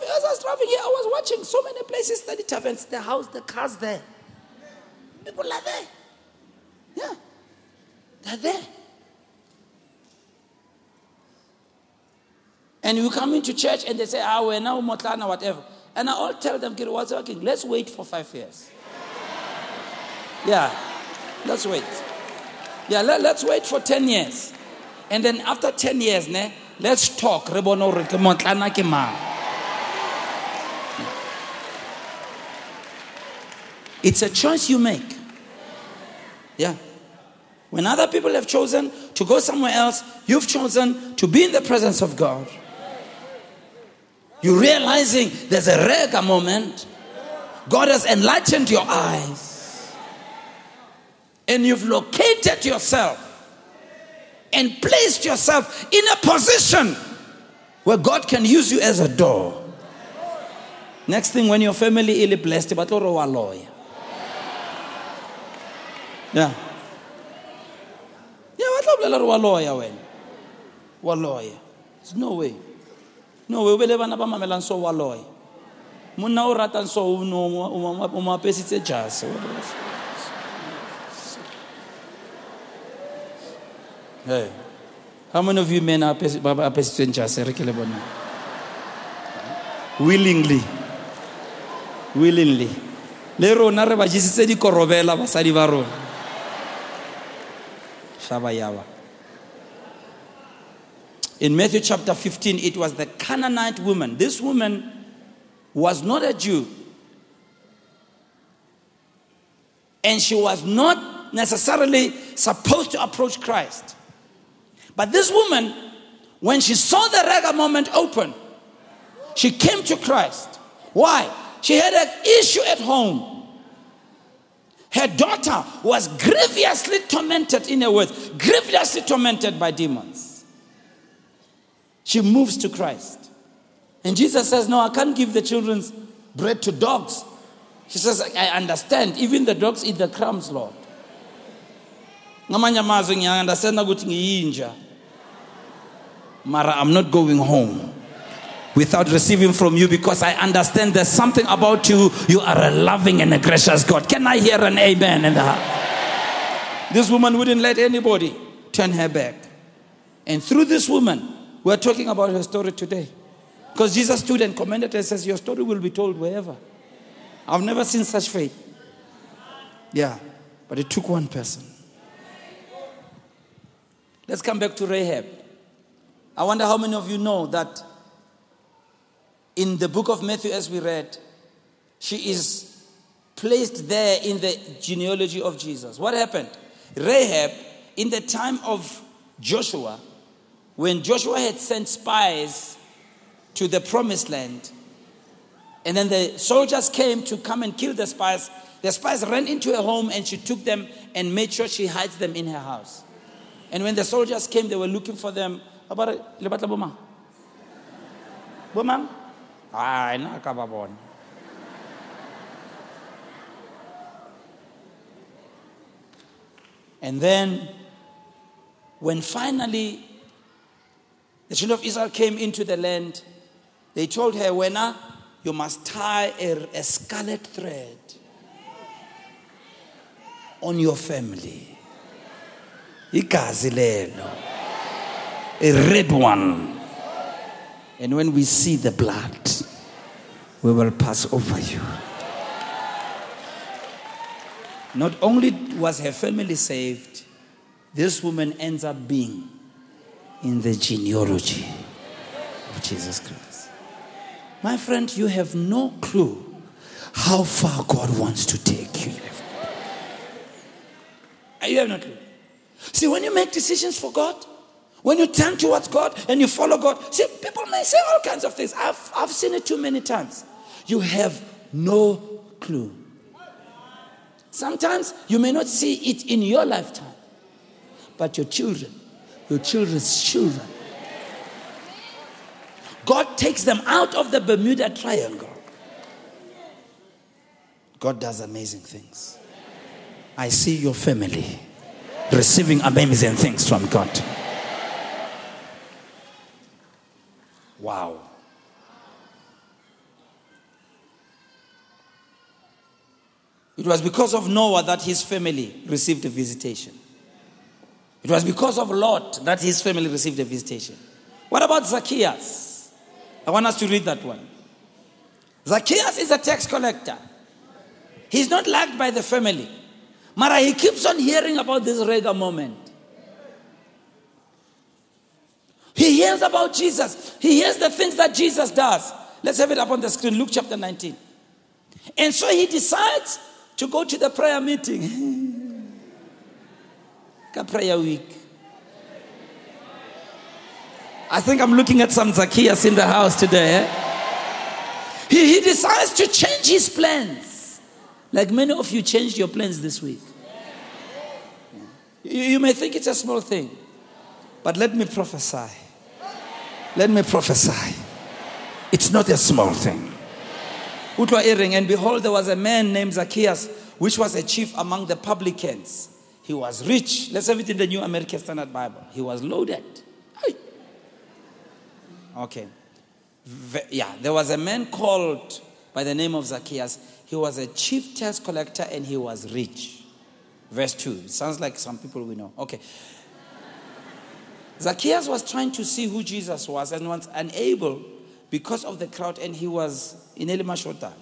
I was driving here, I was watching so many places, study taverns, the house, the cars there. People are there. Yeah. They're there. And you come into church and they say, ah, we're now Motlana, whatever. And I all tell them, what's working? Let's wait for five years. Yeah, let's wait. Yeah, let, us wait for 10 years. And then after 10 years, ne, let's talk. It's a choice you make. Yeah. When other people have chosen to go somewhere else, you've chosen to be in the presence of God. You're realizing there's a rega moment. God has enlightened your eyes. And you've located yourself and placed yourself in a position where God can use you as a door. Next thing, when your family is blessed, but a lawyer. Yeah. Yeah, what lawyer when? What lawyer? There's no way no we be le bana ba mamelang so wa loy monna o ratang so o mo apesitse jase Hey. How many of you men are apesitsweng jase re ke le bona. Willingly. Willingly. Le rona re ba jesitse dikorobela basadi ba rona. Shaba yaba in Matthew chapter 15, it was the Canaanite woman. This woman was not a Jew. And she was not necessarily supposed to approach Christ. But this woman, when she saw the rega moment open, she came to Christ. Why? She had an issue at home. Her daughter was grievously tormented, in a word, grievously tormented by demons she moves to Christ. And Jesus says, No, I can't give the children's bread to dogs. She says, I understand. Even the dogs eat the crumbs, Lord. mara i'm not going home without receiving from you because i understand there's something about you you are a loving and a gracious god can i hear an amen in the house this woman wouldn't let anybody turn her back and through this woman we're talking about her story today. Because Jesus stood and commanded her and says, Your story will be told wherever. I've never seen such faith. Yeah, but it took one person. Let's come back to Rahab. I wonder how many of you know that in the book of Matthew, as we read, she is placed there in the genealogy of Jesus. What happened? Rahab, in the time of Joshua, when Joshua had sent spies to the promised land, and then the soldiers came to come and kill the spies, the spies ran into her home and she took them and made sure she hides them in her house. And when the soldiers came, they were looking for them. And then, when finally the children of Israel came into the land. They told her, Wena, you must tie a, a scarlet thread on your family. A red one. And when we see the blood, we will pass over you. Not only was her family saved, this woman ends up being in the genealogy of Jesus Christ. My friend, you have no clue how far God wants to take you. You have no clue. See, when you make decisions for God, when you turn towards God and you follow God, see, people may say all kinds of things. I've, I've seen it too many times. You have no clue. Sometimes you may not see it in your lifetime, but your children, your children's children. God takes them out of the Bermuda Triangle. God does amazing things. I see your family receiving amazing things from God. Wow. It was because of Noah that his family received a visitation. It was because of Lot that his family received a visitation. What about Zacchaeus? I want us to read that one. Zacchaeus is a tax collector. He's not liked by the family. Mara, he keeps on hearing about this Rega moment. He hears about Jesus. He hears the things that Jesus does. Let's have it up on the screen, Luke chapter 19. And so he decides to go to the prayer meeting. prayer week. I think I'm looking at some Zacchaeus in the house today. Eh? He, he decides to change his plans. Like many of you changed your plans this week. You, you may think it's a small thing, but let me prophesy. Let me prophesy. It's not a small thing. And behold, there was a man named Zacchaeus, which was a chief among the publicans. He was rich. Let's have it in the New American Standard Bible. He was loaded. Okay. Yeah, there was a man called by the name of Zacchaeus. He was a chief tax collector and he was rich. Verse 2. It sounds like some people we know. Okay. Zacchaeus was trying to see who Jesus was and was unable because of the crowd, and he was in Elimashota.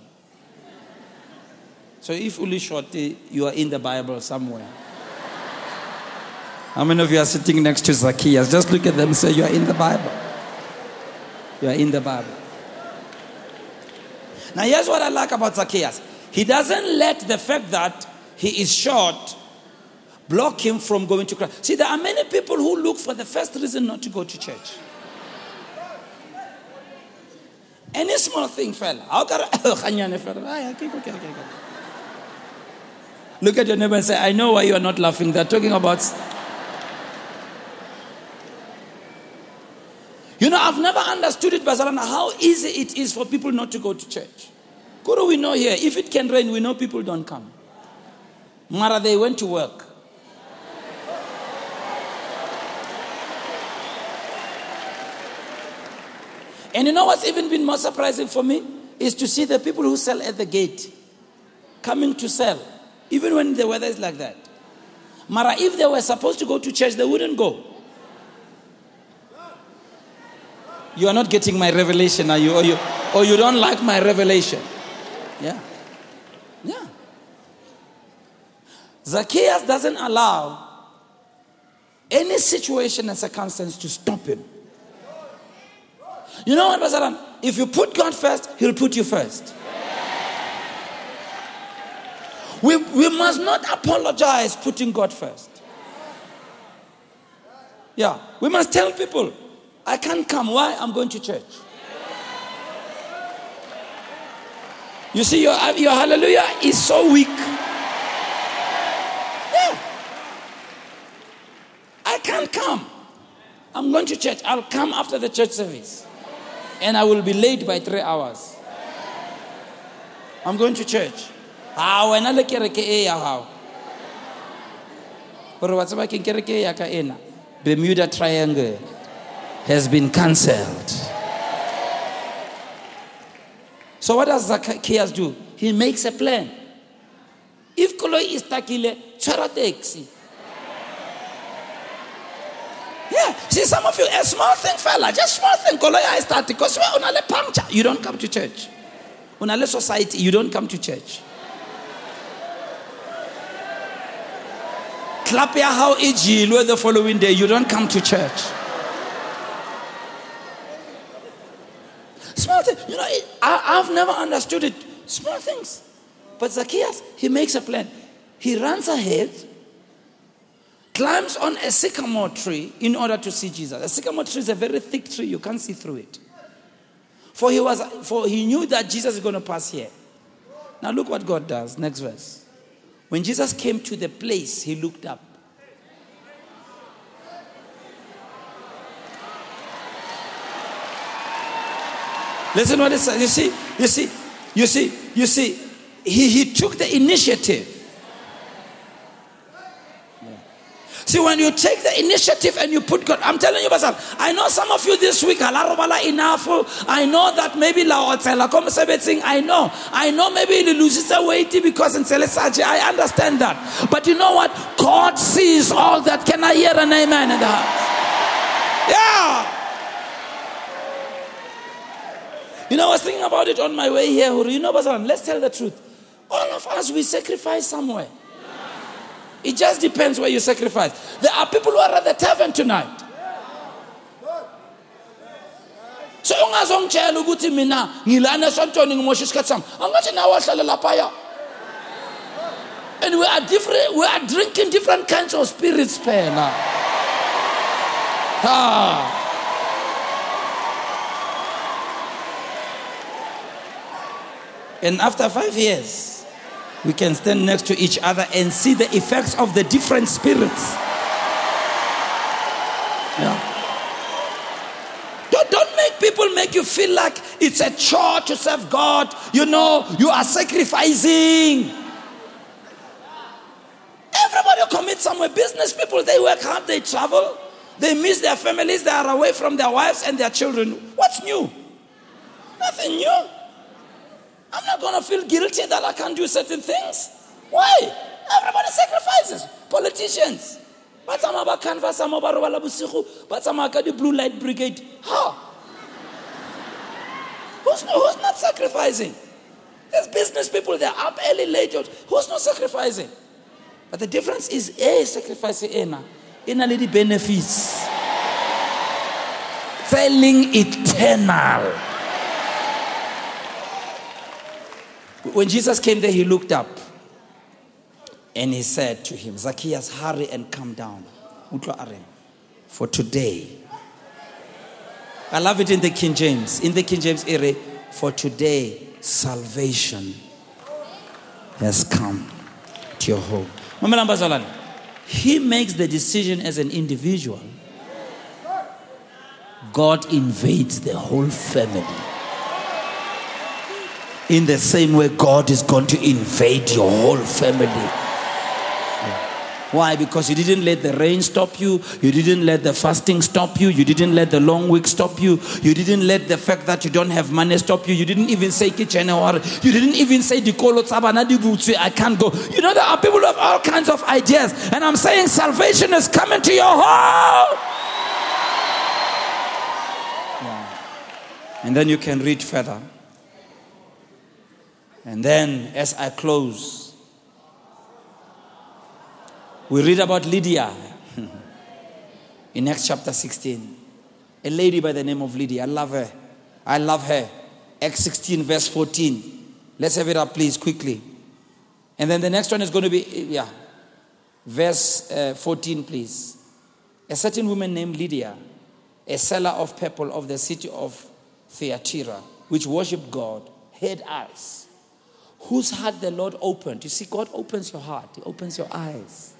So if Uli Shoti, you are in the Bible somewhere. How many of you are sitting next to Zacchaeus? Just look at them and say, You are in the Bible. You are in the Bible. Now, here's what I like about Zacchaeus. He doesn't let the fact that he is short block him from going to Christ. See, there are many people who look for the first reason not to go to church. Any small thing, fella. Look at your neighbor and say, I know why you are not laughing. They're talking about. You know, I've never understood it, Bazalana, how easy it is for people not to go to church. Guru, we know here, if it can rain, we know people don't come. Mara, they went to work. And you know what's even been more surprising for me? Is to see the people who sell at the gate coming to sell, even when the weather is like that. Mara, if they were supposed to go to church, they wouldn't go. You are not getting my revelation, are you? Or you, or you don't like my revelation. Yeah. Yeah. Zacchaeus doesn't allow any situation and circumstance to stop him. You know what, Basaran? If you put God first, He'll put you first. We, we must not apologize putting God first. Yeah, we must tell people, I can't come. Why? I'm going to church. You see, your, your hallelujah is so weak. Yeah. I can't come. I'm going to church. I'll come after the church service and I will be late by three hours. I'm going to church. Bermuda Triangle has been cancelled. So what does Zacchaeus do? He makes a plan. If koloi is takile, tshwara taxi. Yeah. See, some of you, a small thing, fella, just small thing. Koloya is starting. Because we're. You don't come to church. Society, you don't come to church. Clap your how the following day, you don't come to church. Small things. You know, it, I, I've never understood it. Small things. But Zacchaeus, he makes a plan. He runs ahead climbs on a sycamore tree in order to see Jesus. A sycamore tree is a very thick tree, you can't see through it. For he was for he knew that Jesus is going to pass here. Now look what God does. Next verse. When Jesus came to the place, he looked up. Listen what it says. You see, you see, you see, you see, he, he took the initiative. See, when you take the initiative and you put God, I'm telling you, myself, I know some of you this week. I know that maybe I know. I know maybe you lose weighty because in Celesaji, I understand that. But you know what? God sees all that. Can I hear an amen in the house? Yeah. You know, I was thinking about it on my way here. You know, Pastor, let's tell the truth. All of us, we sacrifice somewhere. It just depends where you sacrifice. There are people who are at the tavern tonight. so ungazongitshela ukuthi mina ngilana esontweni ngimosha isikhathi sami angathi nawe wahlala laphaya and we are different we are drinking different kinds of spirits phela ha and after 5 years we can stand next to each other and see the effects of the different spirits. Yeah. Don't, don't make people make you feel like it's a chore to serve God. You know, you are sacrificing. Everybody commits somewhere. Business people, they work hard, they travel, they miss their families, they are away from their wives and their children. What's new? Nothing new. I'm not going to feel guilty that I can't do certain things. Why? Everybody sacrifices. Politicians. batsama ba canvasa mo ba robala bosigo ba tsamaya ka blue light brigade how who's, who's not sacrificing there's business people they're up early late who's not sacrificing but the difference is a sacrifice ena ena le di-benefits selling eternal When Jesus came there, he looked up and he said to him, Zacchaeus, hurry and come down. For today. I love it in the King James. In the King James era, for today, salvation has come to your home. He makes the decision as an individual. God invades the whole family. In the same way, God is going to invade your whole family. Why? Because you didn't let the rain stop you. You didn't let the fasting stop you. You didn't let the long week stop you. You didn't let the fact that you don't have money stop you. You didn't even say. You didn't even say I can't go. You know, there are people who have all kinds of ideas. And I'm saying salvation is coming to your home. And then you can read further. And then, as I close, we read about Lydia in Acts chapter 16. A lady by the name of Lydia. I love her. I love her. Acts 16, verse 14. Let's have it up, please, quickly. And then the next one is going to be, yeah, verse uh, 14, please. A certain woman named Lydia, a seller of purple of the city of Thyatira, which worshipped God, had eyes whose heart the Lord opened. You see, God opens your heart, He opens your eyes.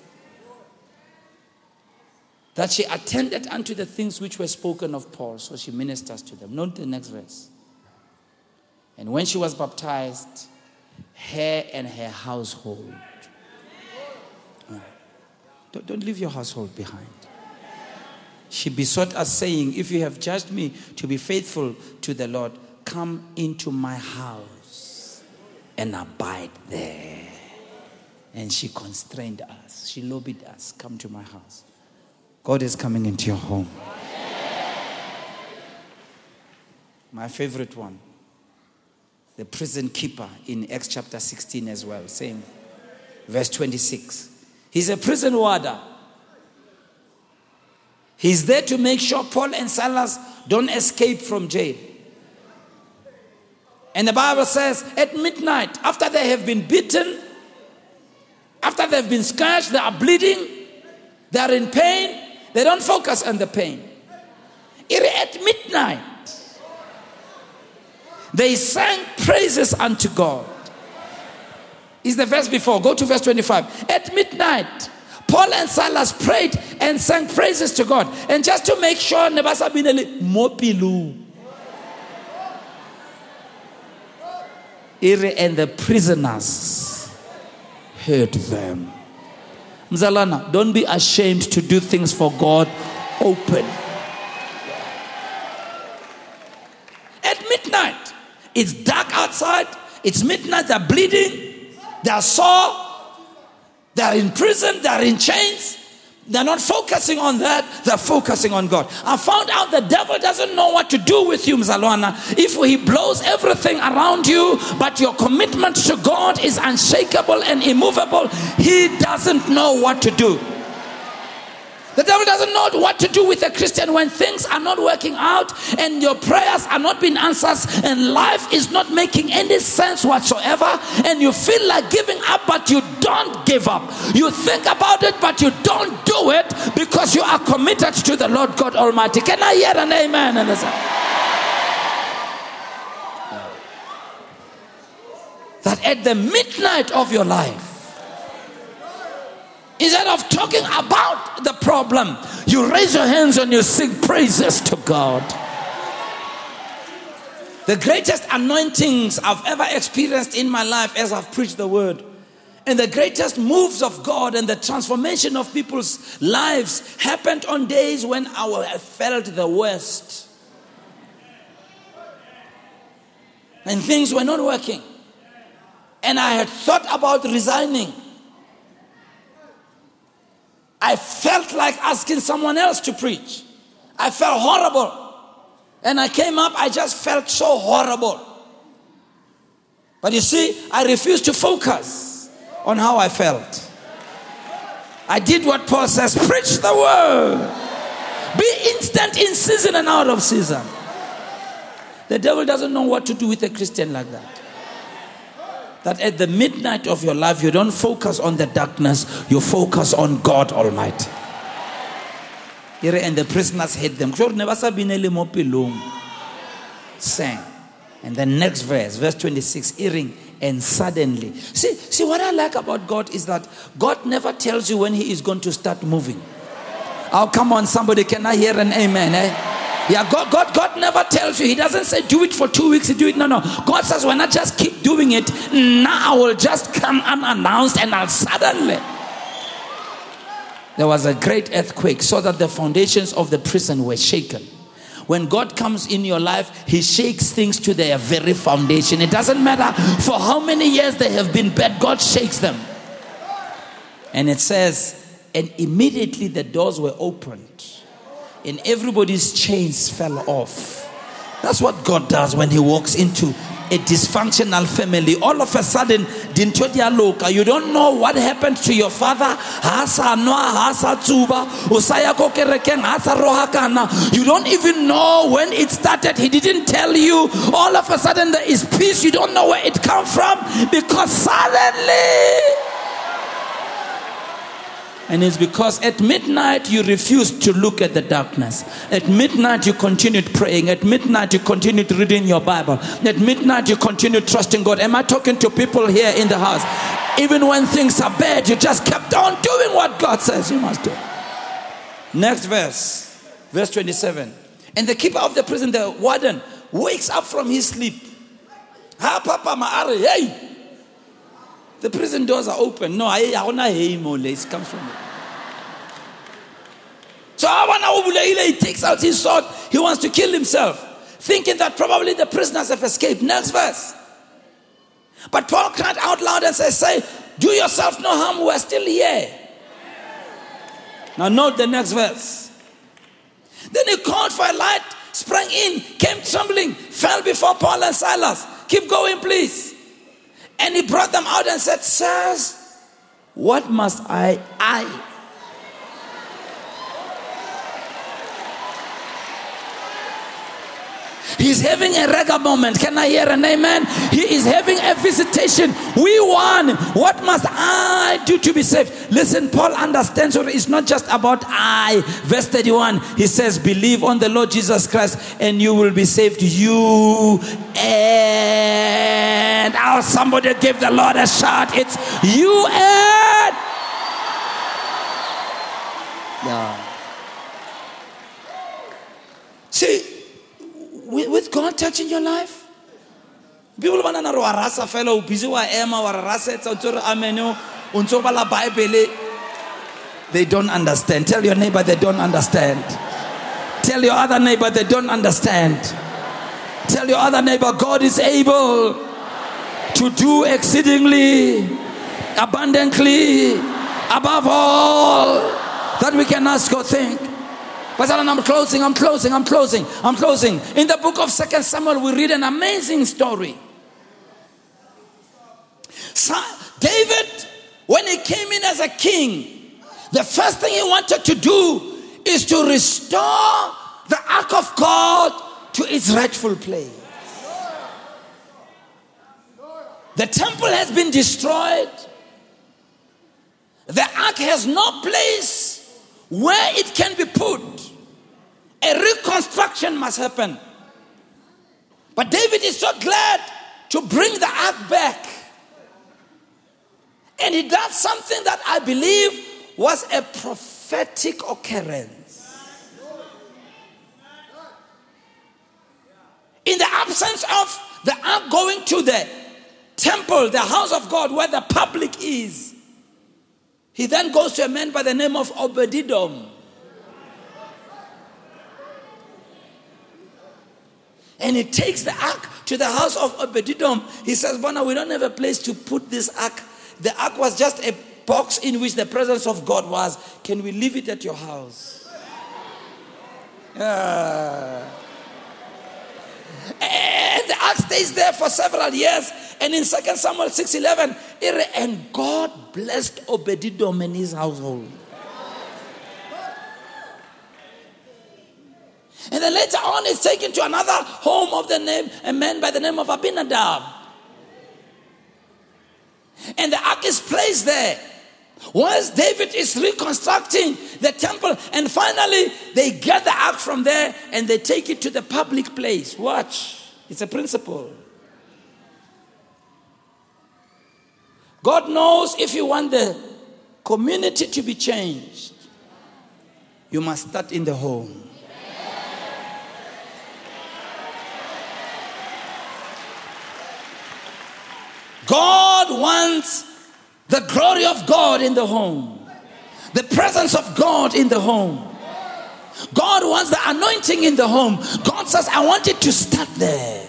That she attended unto the things which were spoken of Paul, so she ministers to them. Note the next verse. And when she was baptized, her and her household. Oh. Don't, don't leave your household behind. She besought us, saying, If you have judged me to be faithful to the Lord, come into my house and abide there. And she constrained us. She lobbied us, come to my house. God is coming into your home. My favorite one, the prison keeper in Acts chapter 16 as well, same verse 26. He's a prison warder. He's there to make sure Paul and Silas don't escape from jail. And the Bible says at midnight, after they have been beaten, after they've been scourged, they are bleeding, they are in pain, they don't focus on the pain. It, at midnight, they sang praises unto God. Is the verse before. Go to verse 25. At midnight, Paul and Silas prayed and sang praises to God. And just to make sure, Nebasa binele mopilu. And the prisoners heard them. Mzalana, don't be ashamed to do things for God open. At midnight, it's dark outside, it's midnight, they're bleeding, they're sore, they're in prison, they're in chains. They're not focusing on that, they're focusing on God. I found out the devil doesn't know what to do with you, Mzalwana. If he blows everything around you, but your commitment to God is unshakable and immovable, he doesn't know what to do. The devil doesn't know what to do with a Christian when things are not working out and your prayers are not being answered and life is not making any sense whatsoever and you feel like giving up but you don't give up. You think about it but you don't do it because you are committed to the Lord God Almighty. Can I hear an amen? And that at the midnight of your life Instead of talking about the problem, you raise your hands and you sing praises to God. The greatest anointings I've ever experienced in my life as I've preached the word, and the greatest moves of God and the transformation of people's lives happened on days when I felt the worst. And things were not working. And I had thought about resigning. I felt like asking someone else to preach. I felt horrible. And I came up, I just felt so horrible. But you see, I refused to focus on how I felt. I did what Paul says preach the word, be instant in season and out of season. The devil doesn't know what to do with a Christian like that that at the midnight of your life, you don't focus on the darkness, you focus on God Almighty. And the prisoners hate them. Sang. And the next verse, verse 26, earring, and suddenly. See, see what I like about God is that God never tells you when He is going to start moving. Oh, come on, somebody, can I hear an amen? Eh? Yeah, God, God, God never tells you. He doesn't say do it for two weeks. Do it. No, no. God says when I just keep doing it, now I will just come unannounced and I'll suddenly. There was a great earthquake so that the foundations of the prison were shaken. When God comes in your life, He shakes things to their very foundation. It doesn't matter for how many years they have been bad, God shakes them. And it says, and immediately the doors were opened and everybody's chains fell off. That's what God does when He walks into a dysfunctional family. All of a sudden, you don't know what happened to your father. You don't even know when it started. He didn't tell you. All of a sudden, there is peace. You don't know where it come from because suddenly and it's because at midnight you refused to look at the darkness. At midnight you continued praying. At midnight you continued reading your Bible. At midnight you continued trusting God. Am I talking to people here in the house? Even when things are bad, you just kept on doing what God says you must do. Next verse, verse 27. And the keeper of the prison, the warden, wakes up from his sleep. Ha, Papa, hey, the prison doors are open. No, I don't know it comes from it. So he takes out his sword. He wants to kill himself, thinking that probably the prisoners have escaped. Next verse. But Paul cried out loud and says, Say, do yourself no harm, we're still here. Now note the next verse. Then he called for a light, sprang in, came trembling, fell before Paul and Silas. Keep going, please. And he brought them out and said, Sirs, what must I, I, He's having a rega moment. Can I hear an amen? He is having a visitation. We won. What must I do to be saved? Listen, Paul understands it's not just about I. Verse 31, he says, Believe on the Lord Jesus Christ and you will be saved. You and oh, somebody give the Lord a shout. It's you and yeah. See, with, with God touching your life, people ba nana re rasa fela busy wa ema wa rasetsa o bible they don't understand. Tell your neighbor they don't understand. Tell your other neighbor they don't understand. Tell your other neighbor god is able to do exceedingly abundantly above all that we can ask or think but I'm closing, I'm closing, I'm closing, I'm closing. In the book of Second Samuel, we read an amazing story. So David, when he came in as a king, the first thing he wanted to do is to restore the ark of God to its rightful place. The temple has been destroyed. The ark has no place where it can be put. A reconstruction must happen. But David is so glad to bring the ark back. And he does something that I believe was a prophetic occurrence. In the absence of the ark going to the temple, the house of God, where the public is, he then goes to a man by the name of Obed-Edom. And he takes the ark to the house of Obed-Edom. He says, Bona, we don't have a place to put this ark. The ark was just a box in which the presence of God was. Can we leave it at your house? Yeah. And the ark stays there for several years. And in 2 Samuel 6:11, and God blessed Obed-Edom and his household. And then later on, it's taken to another home of the name, a man by the name of Abinadab. And the ark is placed there. Once David is reconstructing the temple, and finally they get the ark from there and they take it to the public place. Watch, it's a principle. God knows if you want the community to be changed, you must start in the home. God wants the glory of God in the home, the presence of God in the home. God wants the anointing in the home. God says, I want it to start there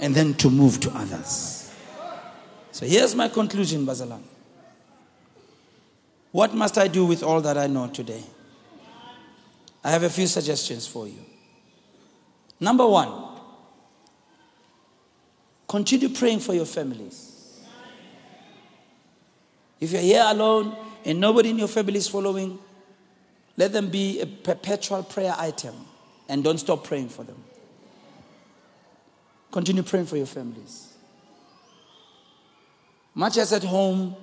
and then to move to others. So here's my conclusion, Bazalan. What must I do with all that I know today? I have a few suggestions for you. Number one, Continue praying for your families. If you're here alone and nobody in your family is following, let them be a perpetual prayer item and don't stop praying for them. Continue praying for your families. Much as at home,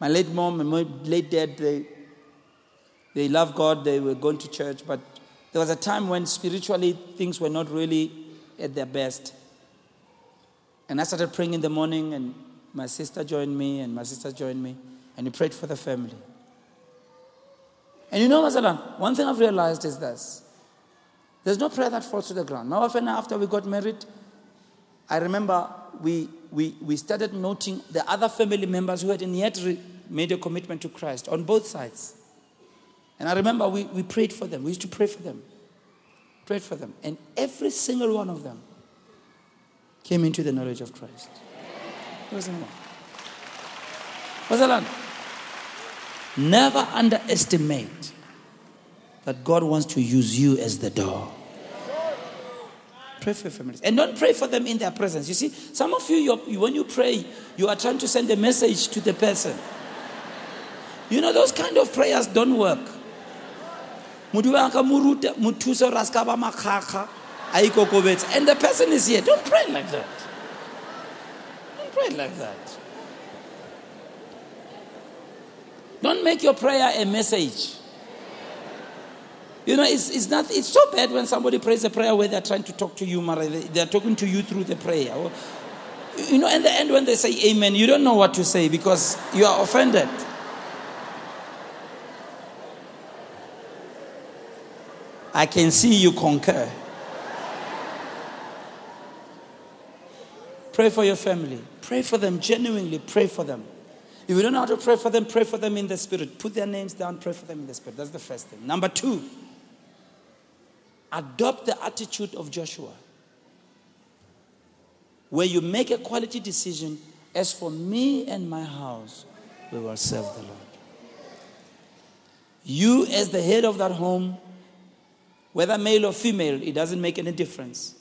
my late mom and my late dad, they, they love God, they were going to church, but there was a time when spiritually things were not really at their best. And I started praying in the morning, and my sister joined me, and my sister joined me, and we prayed for the family. And you know, Mazalan, one thing I've realized is this there's no prayer that falls to the ground. My wife and I, after we got married, I remember we, we, we started noting the other family members who hadn't yet re- made a commitment to Christ on both sides. And I remember we, we prayed for them. We used to pray for them. Prayed for them. And every single one of them came into the knowledge of Christ. Never underestimate that God wants to use you as the door. Pray for your families. And don't pray for them in their presence. You see, some of you, when you pray, you are trying to send a message to the person. You know, those kind of prayers don't work. Modimo a ka mo ruta mo thuse gore a se ka ba makgakga a ikokobetse and the person is here don't pray like that don't pray like that don't make your prayer a message you know, it's, it's, not, it's so bad when somebody prays a prayer where they're trying to talk to you, Mara. They're talking to you through the prayer. You know, in the end, when they say amen, you don't know what to say because you are offended. I can see you concur. Pray for your family. Pray for them genuinely. Pray for them. If you don't know how to pray for them, pray for them in the spirit. Put their names down, pray for them in the spirit. That's the first thing. Number two, adopt the attitude of Joshua, where you make a quality decision as for me and my house, we will serve the Lord. You, as the head of that home, whether male or female, it doesn't make any difference.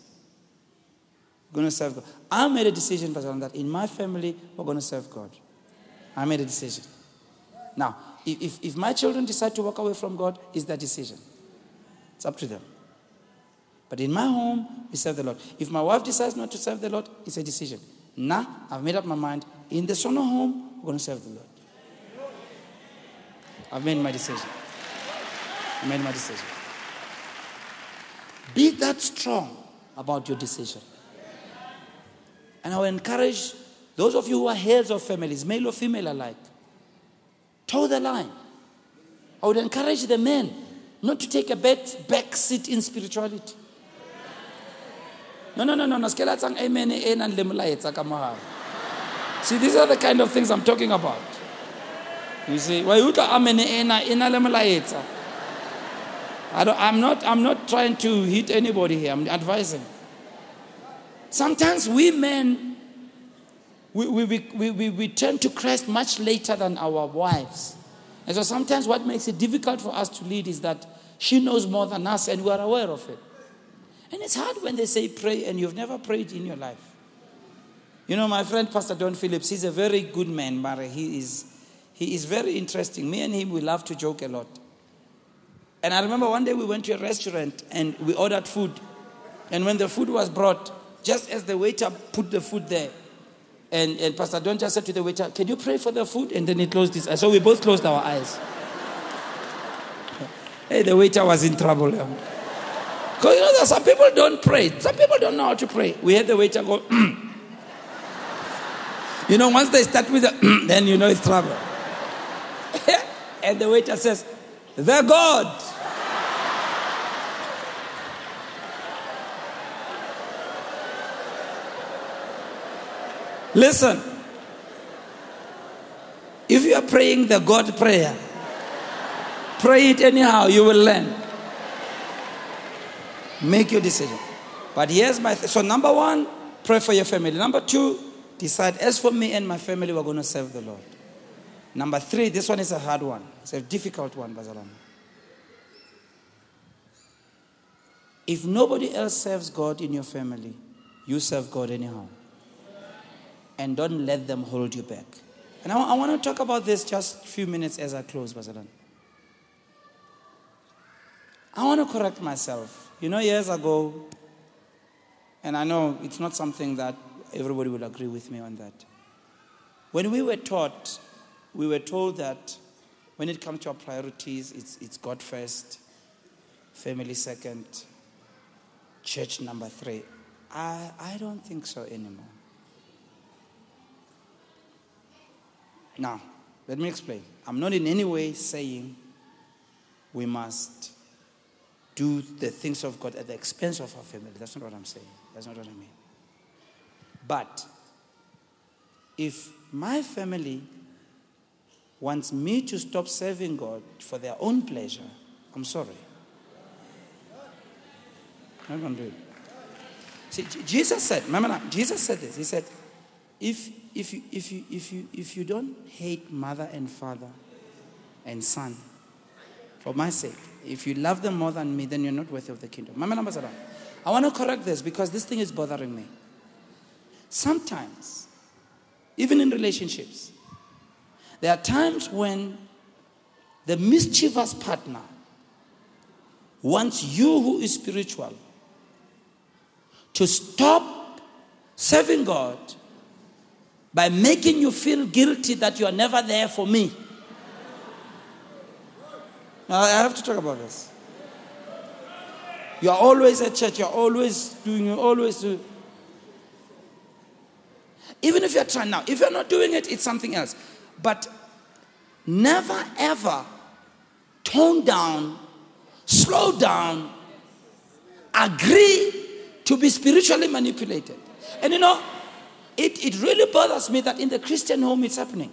Going to serve God. I made a decision, Pastor, that in my family, we're going to serve God. I made a decision. Now, if, if my children decide to walk away from God, it's their decision. It's up to them. But in my home, we serve the Lord. If my wife decides not to serve the Lord, it's a decision. Nah, I've made up my mind. In the Sono home, we're going to serve the Lord. I've made my decision. I made my decision. Be that strong about your decision. And I will encourage those of you who are heads of families, male or female alike, toe the line. I would encourage the men not to take a back seat in spirituality. No, no, no, no, no. See, these are the kind of things I'm talking about. You see, I don't, I'm not I'm not trying to hit anybody here. I'm advising. Sometimes we men we, we, we, we, we turn to Christ much later than our wives. And so sometimes what makes it difficult for us to lead is that she knows more than us and we're aware of it. And it's hard when they say pray and you've never prayed in your life. You know, my friend Pastor Don Phillips, he's a very good man, but he is, he is very interesting. Me and him, we love to joke a lot. And I remember one day we went to a restaurant and we ordered food. And when the food was brought, just as the waiter put the food there, and, and Pastor Don just said to the waiter, Can you pray for the food? And then he closed his eyes. So we both closed our eyes. hey, the waiter was in trouble. Because you know that some people don't pray. Some people don't know how to pray. We had the waiter go, you know, once they start with the, then you know it's trouble. and the waiter says, the God. Listen, if you are praying the God prayer, pray it anyhow, you will learn. Make your decision. But here's my th- so number one, pray for your family. Number two, decide as for me and my family, we're going to serve the Lord. Number three, this one is a hard one. It's a difficult one, Bazalan. If nobody else serves God in your family, you serve God anyhow. And don't let them hold you back. And I, I want to talk about this just a few minutes as I close, Bazalan. I want to correct myself. You know, years ago, and I know it's not something that everybody will agree with me on that. When we were taught, we were told that when it comes to our priorities, it's, it's God first, family second, church number three. I, I don't think so anymore. Now, let me explain. I'm not in any way saying we must do the things of God at the expense of our family. That's not what I'm saying. That's not what I mean. But if my family wants me to stop serving God for their own pleasure, I'm sorry. I'm not going to do it. See, Jesus said, remember now, Jesus said this. He said, if, if, you, if, you, if, you, if you don't hate mother and father and son for my sake, if you love them more than me, then you're not worthy of the kingdom. Mama, I want to correct this because this thing is bothering me. Sometimes, even in relationships, there are times when the mischievous partner wants you who is spiritual to stop serving God by making you feel guilty that you are never there for me. Now, I have to talk about this. You are always at church, you're always doing, you always do. Even if you're trying now, if you're not doing it, it's something else. But never ever tone down, slow down, agree to be spiritually manipulated. And you know, it, it really bothers me that in the Christian home it's happening.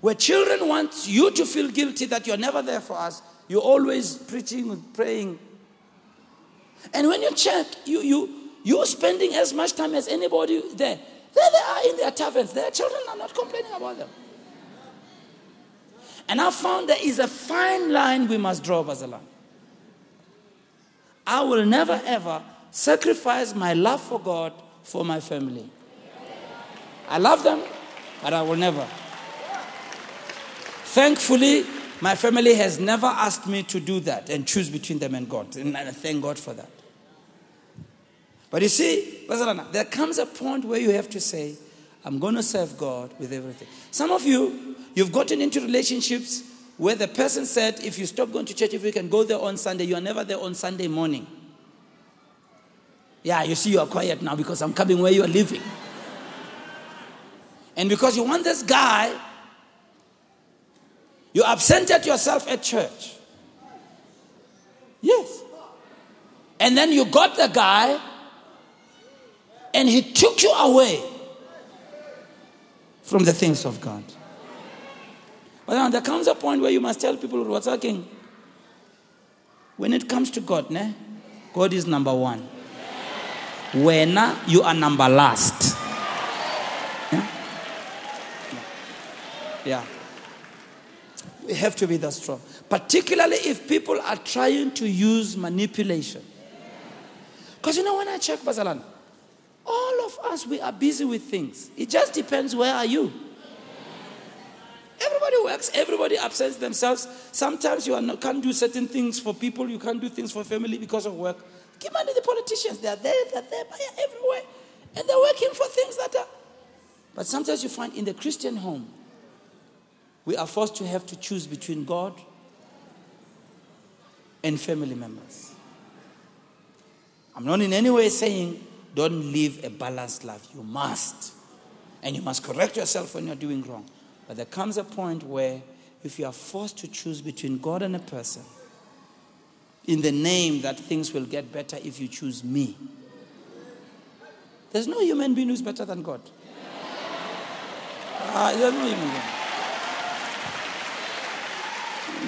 Where children want you to feel guilty that you're never there for us, you're always preaching and praying. And when you check, you, you, you're spending as much time as anybody there. There they are in their taverns. Their children are not complaining about them. And I found there is a fine line we must draw, Bazalan. I will never ever sacrifice my love for God for my family. I love them, but I will never. Thankfully, my family has never asked me to do that and choose between them and God. And I thank God for that. But you see, there comes a point where you have to say, I'm going to serve God with everything. Some of you, you've gotten into relationships where the person said, if you stop going to church, if you can go there on Sunday, you are never there on Sunday morning. Yeah, you see, you are quiet now because I'm coming where you are living. And because you want this guy, you absented yourself at church. Yes. And then you got the guy, and he took you away from the things of God. But now there comes a point where you must tell people what's working. When it comes to God, ne? God is number one. When you are number last. Yeah. yeah. We have to be that strong. Particularly if people are trying to use manipulation. Because you know, when I check Bazalan, all of us, we are busy with things. It just depends where are you. Everybody works, everybody absents themselves. Sometimes you not, can't do certain things for people, you can't do things for family because of work. Give money to the politicians, they're there, they're there, they're everywhere. And they're working for things that are. But sometimes you find in the Christian home, we are forced to have to choose between God and family members. I'm not in any way saying don't live a balanced life. You must. And you must correct yourself when you're doing wrong. But there comes a point where if you are forced to choose between God and a person, in the name that things will get better if you choose me, there's no human being who's better than God. Uh, there's no human being.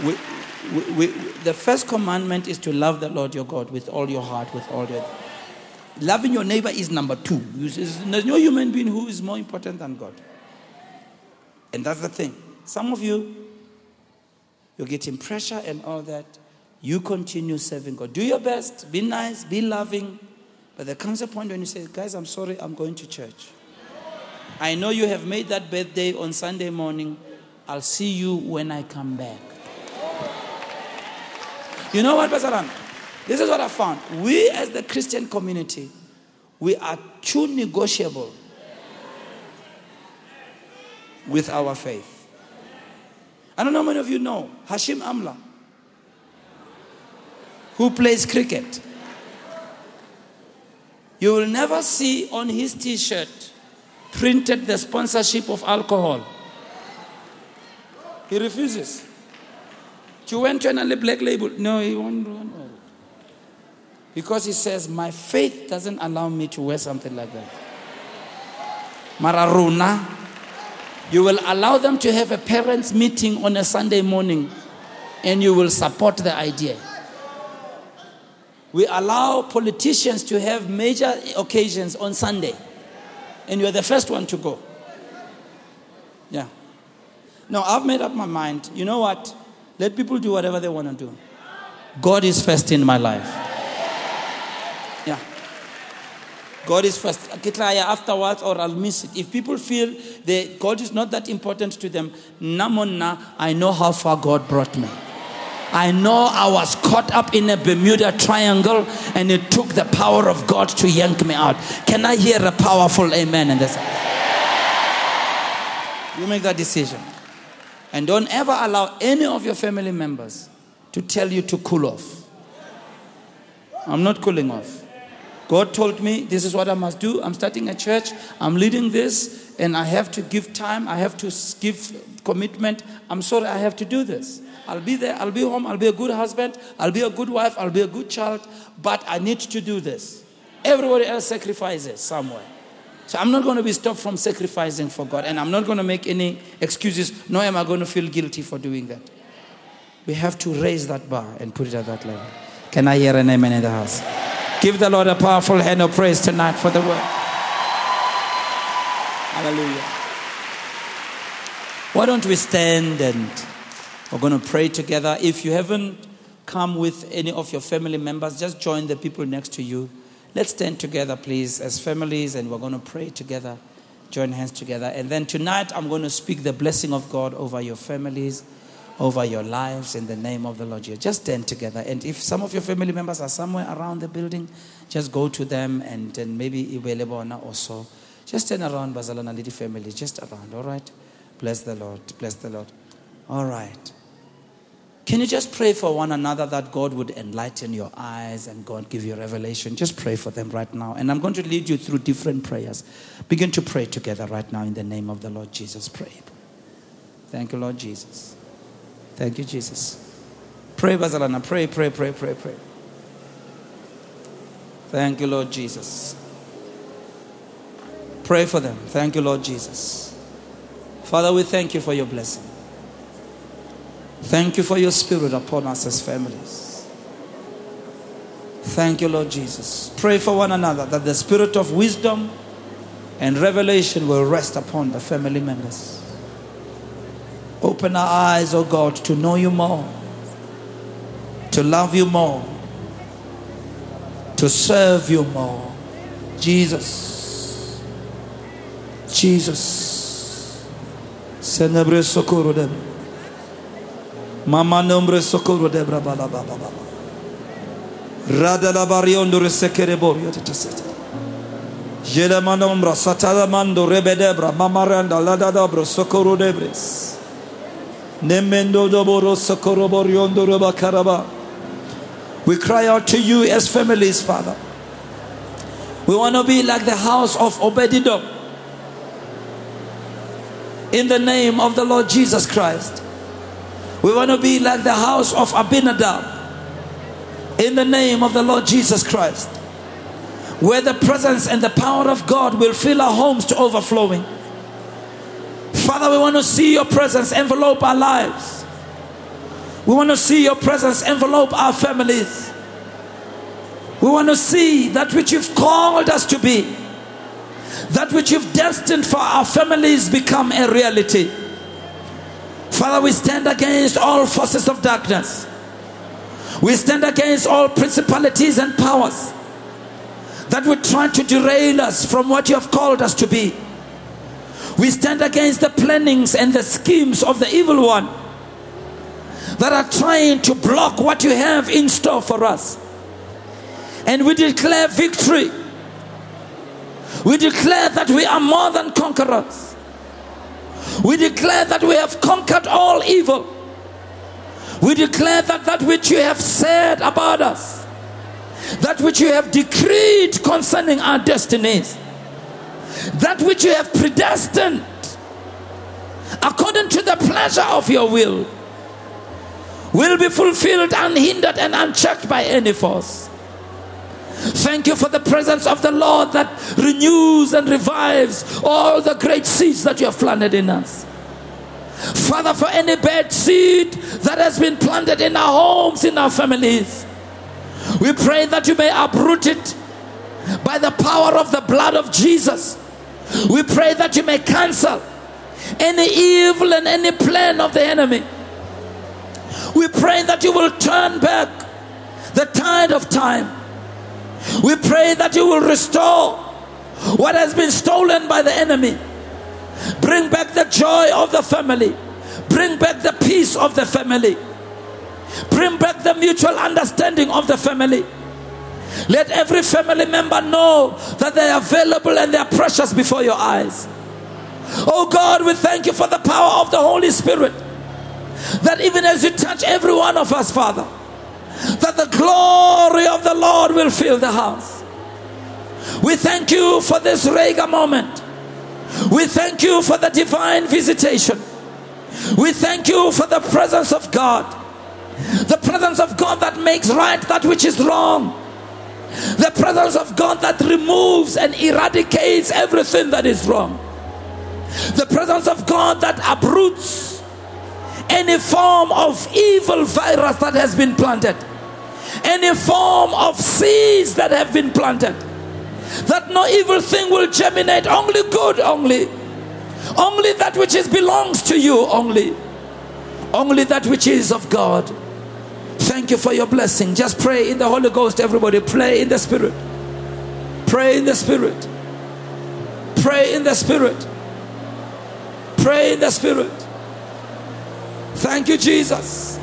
We, we, we, the first commandment is to love the Lord your God with all your heart, with all your. Loving your neighbor is number two. There's no human being who is more important than God. And that's the thing. Some of you, you're getting pressure and all that. You continue serving God. Do your best, be nice, be loving. But there comes a point when you say, Guys, I'm sorry, I'm going to church. I know you have made that birthday on Sunday morning. I'll see you when I come back. You know what, Basaran? This is what I found. We, as the Christian community, we are too negotiable with our faith. I don't know how many of you know Hashim Amla, who plays cricket. You will never see on his t shirt printed the sponsorship of alcohol. He refuses. You went to another black label. No, he won't. Because he says, My faith doesn't allow me to wear something like that. Mararuna, you will allow them to have a parents' meeting on a Sunday morning and you will support the idea. We allow politicians to have major occasions on Sunday and you're the first one to go. Yeah. No, I've made up my mind. You know what? Let people do whatever they want to do. God is first in my life. Yeah. God is first. Afterwards, or I'll miss it. If people feel that God is not that important to them, namonna, I know how far God brought me. I know I was caught up in a Bermuda Triangle and it took the power of God to yank me out. Can I hear a powerful amen in this? You make that decision. And don't ever allow any of your family members to tell you to cool off. I'm not cooling off. God told me this is what I must do. I'm starting a church. I'm leading this, and I have to give time. I have to give commitment. I'm sorry, I have to do this. I'll be there. I'll be home. I'll be a good husband. I'll be a good wife. I'll be a good child. But I need to do this. Everybody else sacrifices somewhere. So I'm not going to be stopped from sacrificing for God. And I'm not going to make any excuses, nor am I going to feel guilty for doing that. We have to raise that bar and put it at that level. Can I hear an amen in the house? Give the Lord a powerful hand of praise tonight for the word. Hallelujah. Why don't we stand and we're going to pray together. If you haven't come with any of your family members, just join the people next to you. Let's stand together, please, as families, and we're going to pray together. Join hands together. And then tonight, I'm going to speak the blessing of God over your families, over your lives, in the name of the Lord Jesus. Just stand together. And if some of your family members are somewhere around the building, just go to them and, and maybe Ibelebona also. Just stand around Bazalana Lady family, just around, all right? Bless the Lord. Bless the Lord. All right. Can you just pray for one another that God would enlighten your eyes and God give you revelation? Just pray for them right now. And I'm going to lead you through different prayers. Begin to pray together right now in the name of the Lord Jesus. Pray. Thank you, Lord Jesus. Thank you, Jesus. Pray, Bazalana. Pray, pray, pray, pray, pray. Thank you, Lord Jesus. Pray for them. Thank you, Lord Jesus. Father, we thank you for your blessing. Thank you for your spirit upon us as families. Thank you, Lord Jesus. Pray for one another that the spirit of wisdom and revelation will rest upon the family members. Open our eyes, O oh God, to know you more, to love you more, to serve you more. Jesus. Jesus. Senebre socorro dem. Mama nombre socorro de brabala baba baba. Rada la bariondo resekere borio tetasete. Jele manombra satala mando rebedebra mamaranda la da dobro socorro debres. Nemendo doboro socorro boriondo reba karaba. We cry out to you as families, Father. We want to be like the house of Obededom. In the name of the Lord Jesus Christ. We want to be like the house of Abinadab in the name of the Lord Jesus Christ, where the presence and the power of God will fill our homes to overflowing. Father, we want to see your presence envelope our lives. We want to see your presence envelope our families. We want to see that which you've called us to be, that which you've destined for our families become a reality. Father, we stand against all forces of darkness. We stand against all principalities and powers that would try to derail us from what you have called us to be. We stand against the plannings and the schemes of the evil one that are trying to block what you have in store for us. And we declare victory. We declare that we are more than conquerors. We declare that we have conquered all evil. We declare that that which you have said about us, that which you have decreed concerning our destinies, that which you have predestined according to the pleasure of your will, will be fulfilled unhindered and unchecked by any force. Thank you for the presence of the Lord that renews and revives all the great seeds that you have planted in us. Father, for any bad seed that has been planted in our homes, in our families, we pray that you may uproot it by the power of the blood of Jesus. We pray that you may cancel any evil and any plan of the enemy. We pray that you will turn back the tide of time we pray that you will restore what has been stolen by the enemy. Bring back the joy of the family. Bring back the peace of the family. Bring back the mutual understanding of the family. Let every family member know that they are available and they are precious before your eyes. Oh God, we thank you for the power of the Holy Spirit. That even as you touch every one of us, Father, that the glory of the Lord will fill the house. We thank you for this Rega moment. We thank you for the divine visitation. We thank you for the presence of God. The presence of God that makes right that which is wrong. The presence of God that removes and eradicates everything that is wrong. The presence of God that uproots any form of evil virus that has been planted, any form of seeds that have been planted, that no evil thing will germinate, only good, only. Only that which is belongs to you, only. Only that which is of God. Thank you for your blessing. Just pray in the Holy Ghost, everybody. Pray in the Spirit. Pray in the Spirit. Pray in the Spirit. Pray in the Spirit. Thank you, Jesus.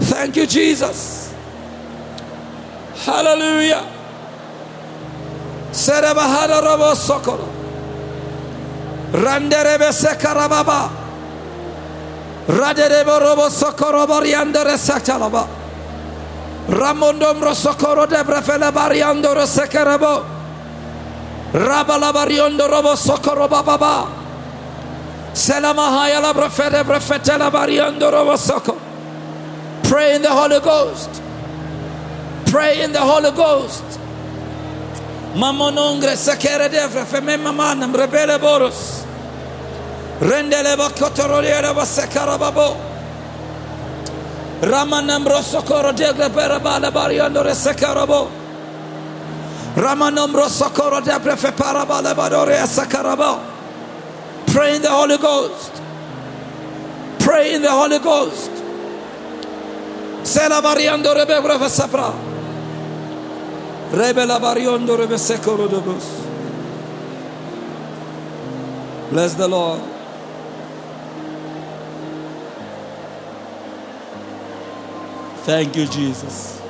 Thank you, Jesus. Hallelujah. Serabahara Rabo Sokoro. Randerebe Sekarababa. Raderebo Robo Sokoro Bariandere Satalaba. Ramondom Rosokoro de Brefele Bariando Sekarabo. Rabalabariando Robo Sokoro Baba. Pray in the Holy Ghost. Pray in the Holy Ghost. Mamonongre rebele boros. Rendele babo. Ramanam rosokoro. Ramanam rosokoro debre fe parabale badore. Pray in the Holy Ghost. Pray in the Holy Ghost. Sela variando rebe breve sapra. Rebe la variando rebe secoro dobus. Bless the Lord. Thank you, Jesus.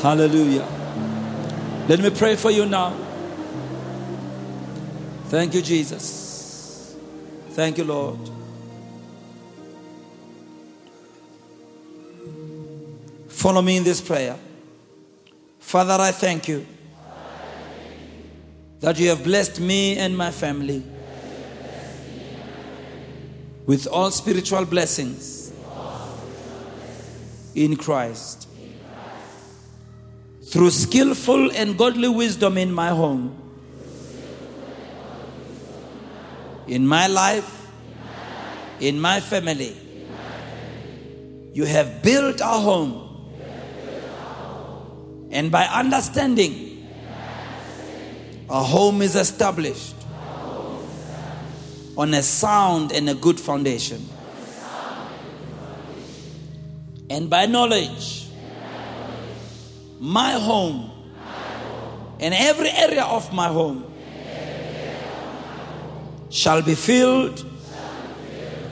Hallelujah. Let me pray for you now. Thank you, Jesus. Thank you, Lord. Follow me in this prayer. Father, I thank you that you have blessed me and my family with all spiritual blessings in Christ. Through skillful and godly wisdom in my home in my life, in my family. You have built a home. And by understanding, a home is established on a sound and a good foundation. And by knowledge, my home and every area of my home shall be filled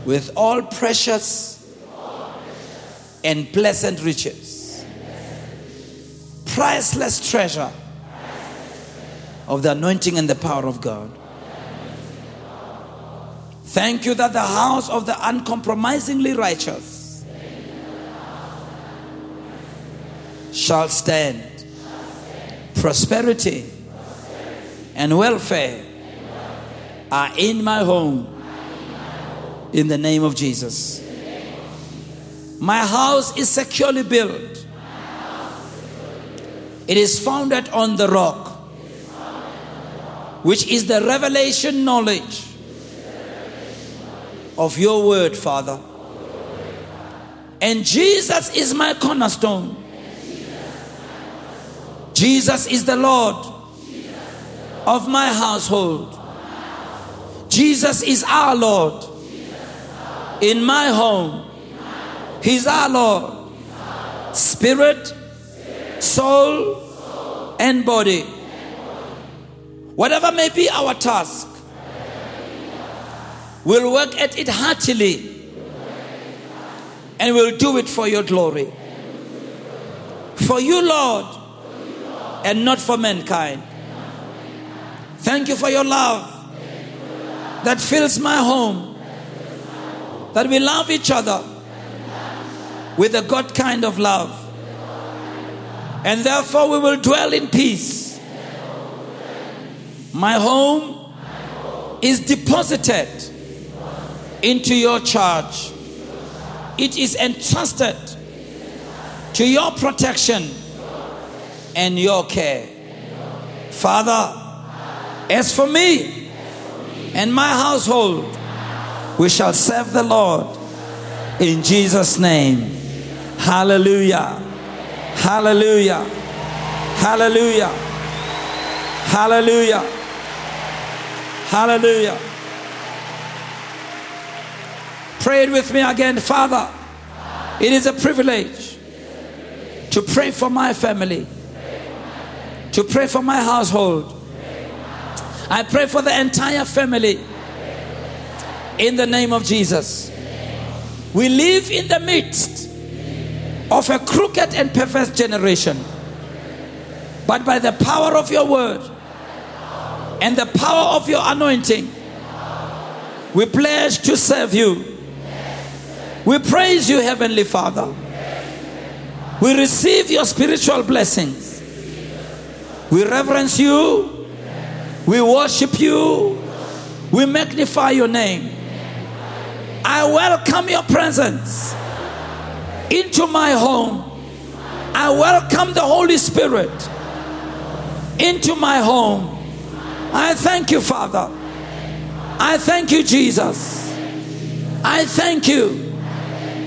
with all precious and pleasant riches, priceless treasure of the anointing and the power of God. Thank you that the house of the uncompromisingly righteous shall stand. Prosperity and welfare are in my home. In the name of Jesus. My house is securely built. It is founded on the rock, which is the revelation knowledge of your word, Father. And Jesus is my cornerstone. Jesus is the Lord of my household. Jesus is our Lord. In my home, He's our Lord. Spirit, soul, and body. Whatever may be our task, we'll work at it heartily And we'll do it for your glory. For you, Lord, and not for mankind. Thank you for your love that fills my home. That we love each other with a God kind of love. And therefore we will dwell in peace. My home is deposited into your charge. It is entrusted to your protection and your care. Father, as for me and my household, we shall serve the Lord in Jesus' name. Hallelujah. Hallelujah. Hallelujah. Hallelujah. Hallelujah. Pray it with me again, Father. It is a privilege to pray for my family, to pray for my household. I pray for the entire family in the name of Jesus. We live in the midst of a crooked and perverse generation, but by the power of your word and the power of your anointing, we pledge to serve you. We praise you, Heavenly Father. We receive your spiritual blessings. We reverence you. We worship you. We magnify your name. I welcome your presence into my home. I welcome the Holy Spirit into my home. I thank you, Father. I thank you, Jesus. I thank you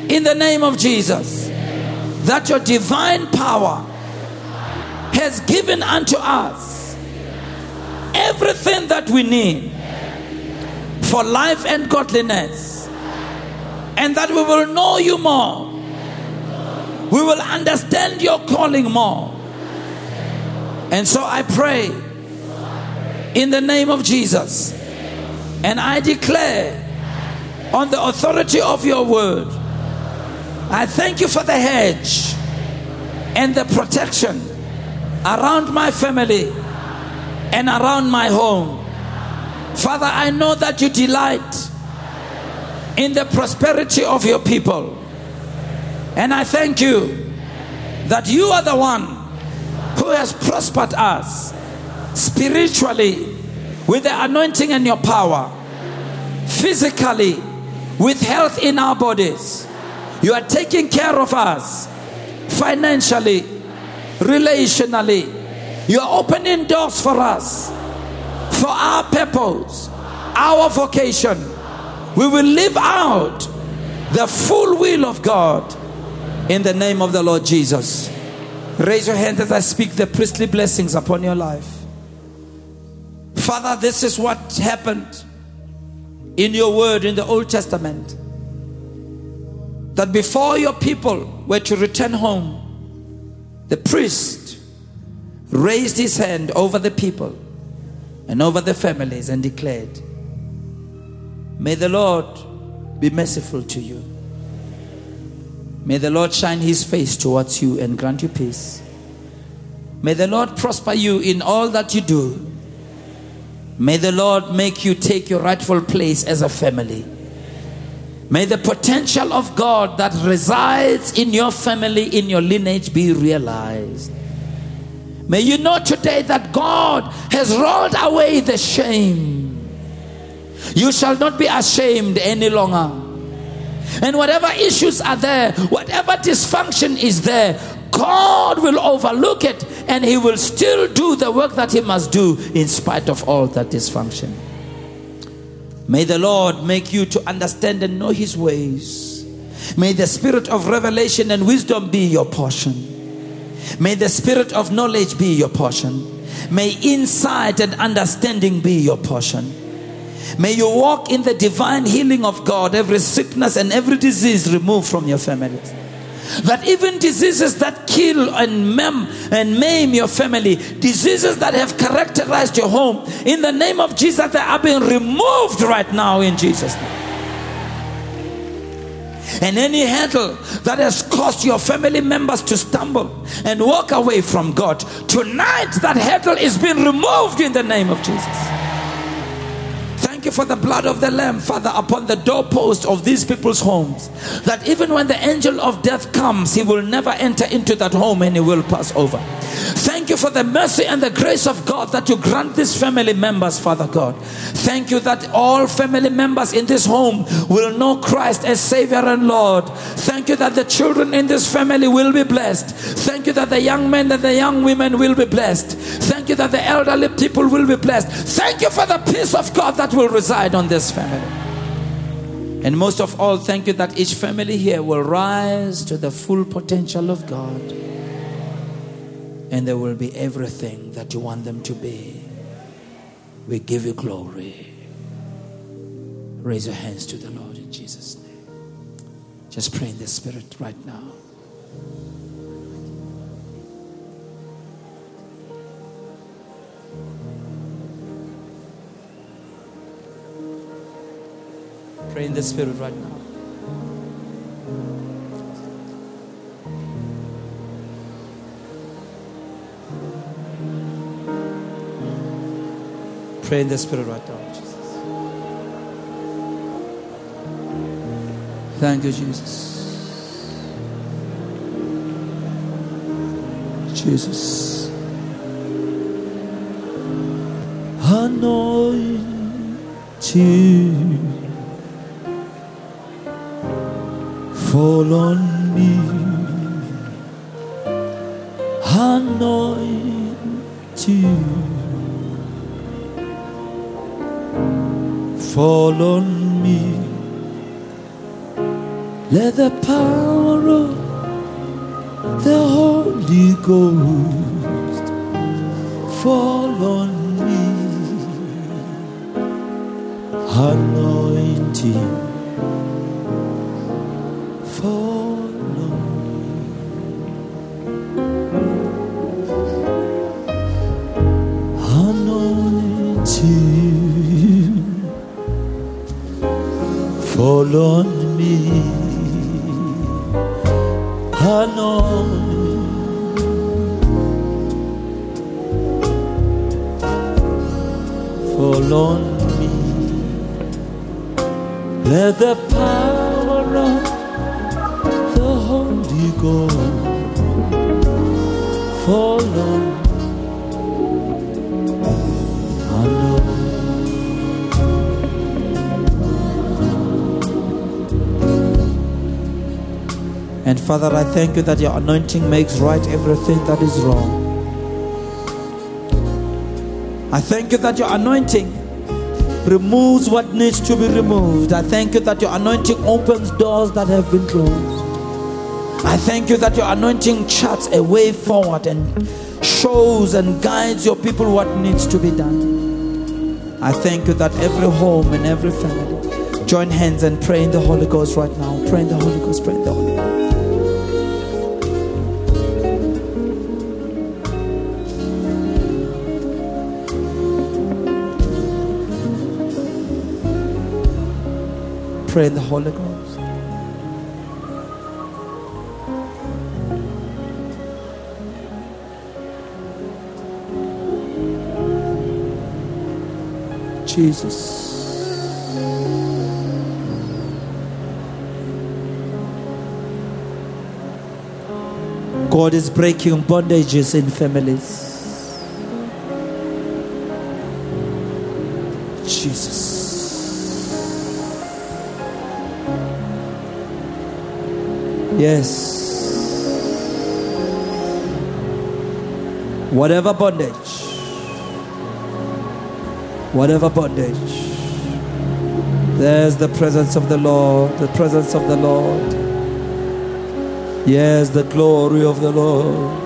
in the name of Jesus that your divine power has given unto us everything that we need for life and godliness, and that we will know you more. We will understand your calling more. And so I pray in the name of Jesus, and I declare on the authority of your word I thank you for the hedge and the protection around my family and around my home. Father, I know that you delight in the prosperity of your people. And I thank you that you are the one who has prospered us spiritually with the anointing and your power, physically with health in our bodies you are taking care of us financially, relationally. You are opening doors for us, for our purpose, our vocation. We will live out the full will of God in the name of the Lord Jesus. Raise your hand as I speak the priestly blessings upon your life. Father, this is what happened in your word in the Old Testament that before your people were to return home, the priest raised his hand over the people and over the families and declared, May the Lord be merciful to you. May the Lord shine his face towards you and grant you peace. May the Lord prosper you in all that you do. May the Lord make you take your rightful place as a family. May the potential of God that resides in your family, in your lineage, be realized. May you know today that God has rolled away the shame. You shall not be ashamed any longer. And whatever issues are there, whatever dysfunction is there, God will overlook it and He will still do the work that He must do in spite of all that dysfunction. May the Lord make you to understand and know His ways. May the spirit of revelation and wisdom be your portion. May the spirit of knowledge be your portion. May insight and understanding be your portion. May you walk in the divine healing of God, every sickness and every disease removed from your families that even diseases that kill and maim and maim your family, diseases that have characterized your home, in the name of Jesus, they are being removed right now in Jesus' name. And any hurdle that has caused your family members to stumble and walk away from God, tonight that hurdle is being removed in the name of Jesus. Thank you for the blood of the Lamb, Father, upon the doorpost of these people's homes. That even when the angel of death comes, he will never enter into that home and he will pass over. Thank you for the mercy and the grace of God that you grant these family members, Father God. Thank you that all family members in this home will know Christ as Savior and Lord. Thank you that the children in this family will be blessed. Thank you that the young men and the young women will be blessed. Thank you that the elderly people will be blessed. Thank you for the peace of God that will reside on this family. And most of all, thank you that each family here will rise to the full potential of God. And they will be everything that you want them to be. We give you glory. Raise your hands to the Lord in Jesus' name. Just pray in the Spirit right now. Pray in the Spirit right now. Pray in the Spirit right now, Jesus. Thank you, Jesus. Jesus. Anointing fall on me. Anointing fall on me. Let the power of the Holy Ghost fall on me. Anointing Oh, Anointing fall on me. Anointing fall on me. Let the power of Holy Ghost fall on And Father, I thank you that your anointing makes right everything that is wrong. I thank you that your anointing removes what needs to be removed. I thank you that your anointing opens doors that have been closed. I thank you that your anointing charts a way forward and shows and guides your people what needs to be done. I thank you that every home and every family join hands and pray in the Holy Ghost right now. Pray in the Holy Ghost, pray in the Holy Ghost. Pray in the Holy Ghost. Jesus. God is breaking bondages in families. Jesus. Yes. Whatever bondage, whatever bondage, there's the presence of the Lord, the presence of the Lord. Yes, the glory of the Lord.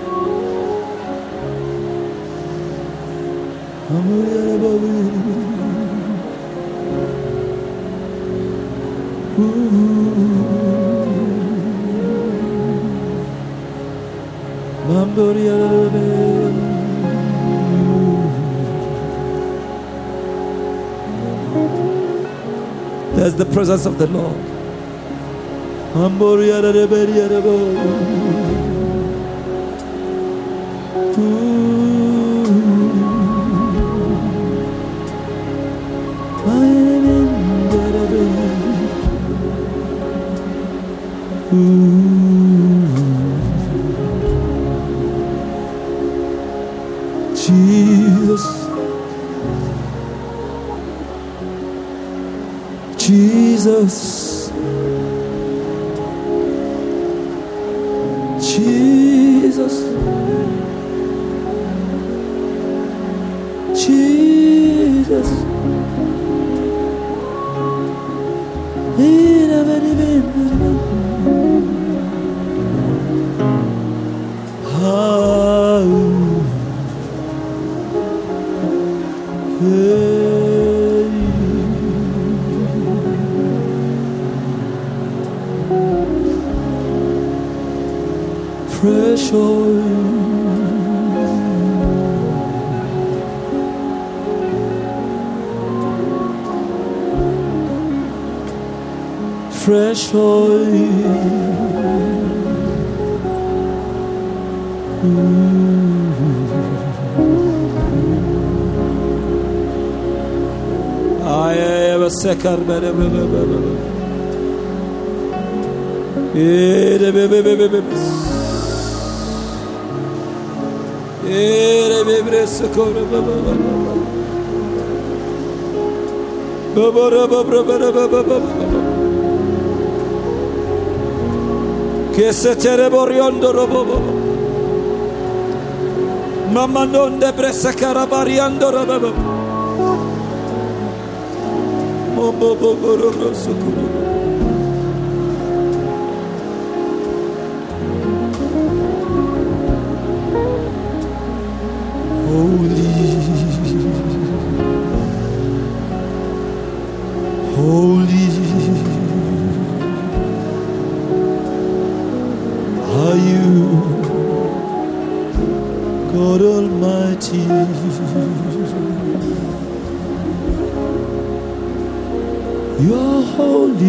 There's the presence of the Lord. Fresh oil. Ay, sekar bere be be be be. Ere be be be be be. Ere be bre sekor be be be be. Be be tere boriondo ro bo bo. Mamma non de bre sekara bariando ro oh, be be.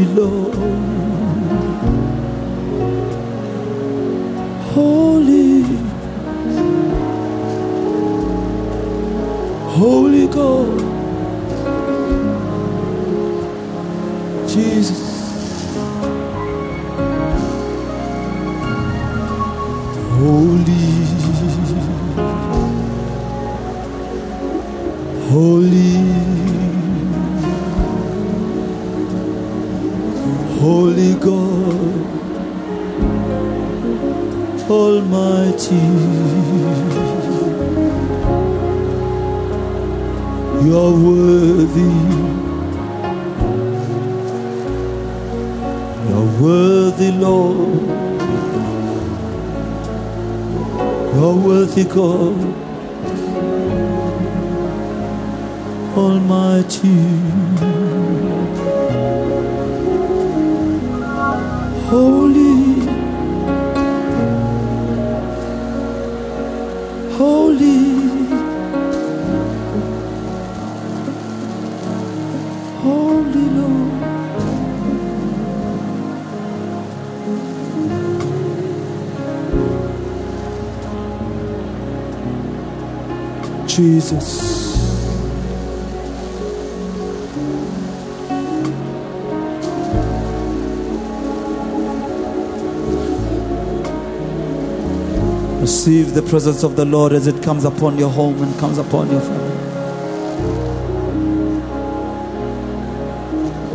Lord. Worthy, Jesus. Receive the presence of the Lord as it comes upon your home and comes upon your family.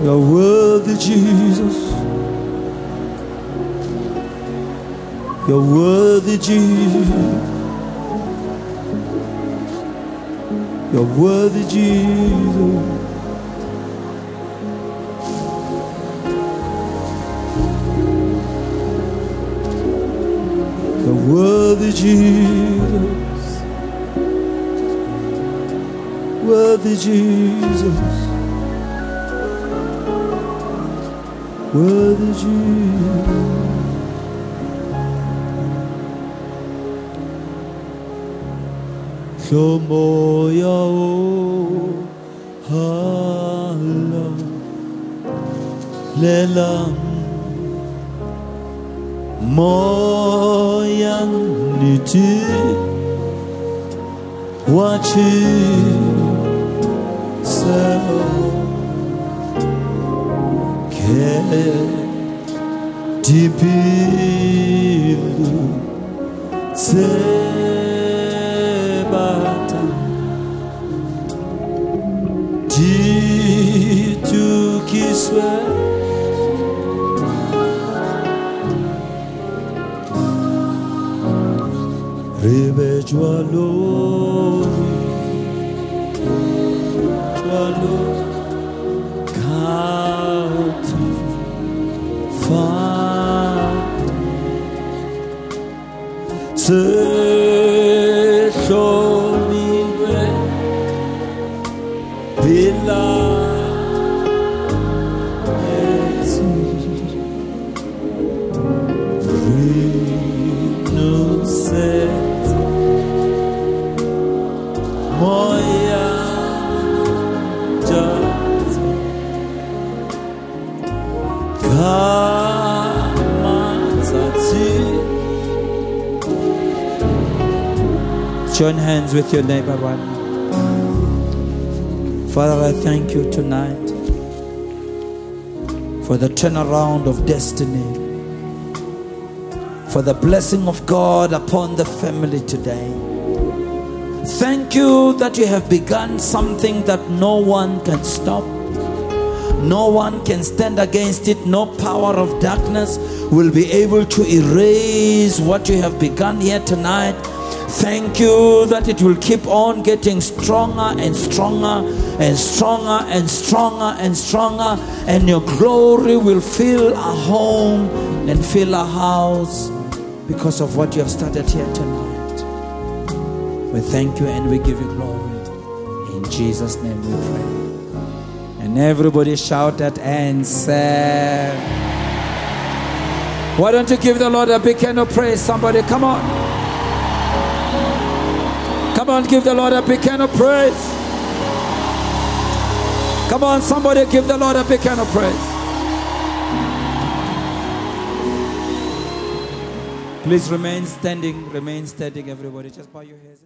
You're worthy, Jesus. You're worthy, Jesus. You're worthy, Jesus. You're worthy, Jesus. Worthy, Jesus. Worthy, Jesus. Seo ke. Dipilu tsebata 着路你路靠近发端此生。Join hands with your neighbor right now. Father, I thank you tonight for the turnaround of destiny, for the blessing of God upon the family today. Thank you that you have begun something that no one can stop. No one can stand against it. No power of darkness will be able to erase what you have begun here tonight. Thank you that it will keep on getting stronger and stronger and stronger and stronger and stronger, and your glory will fill our home and fill our house because of what you have started here tonight. We thank you and we give you glory. In Jesus' name we pray. And everybody shouted and said, Why don't you give the Lord a big hand of praise? Somebody, come on. Come on, give the Lord a big hand of praise. Come on, somebody, give the Lord a big hand of praise. Please remain standing, remain standing, everybody. Just bow your heads.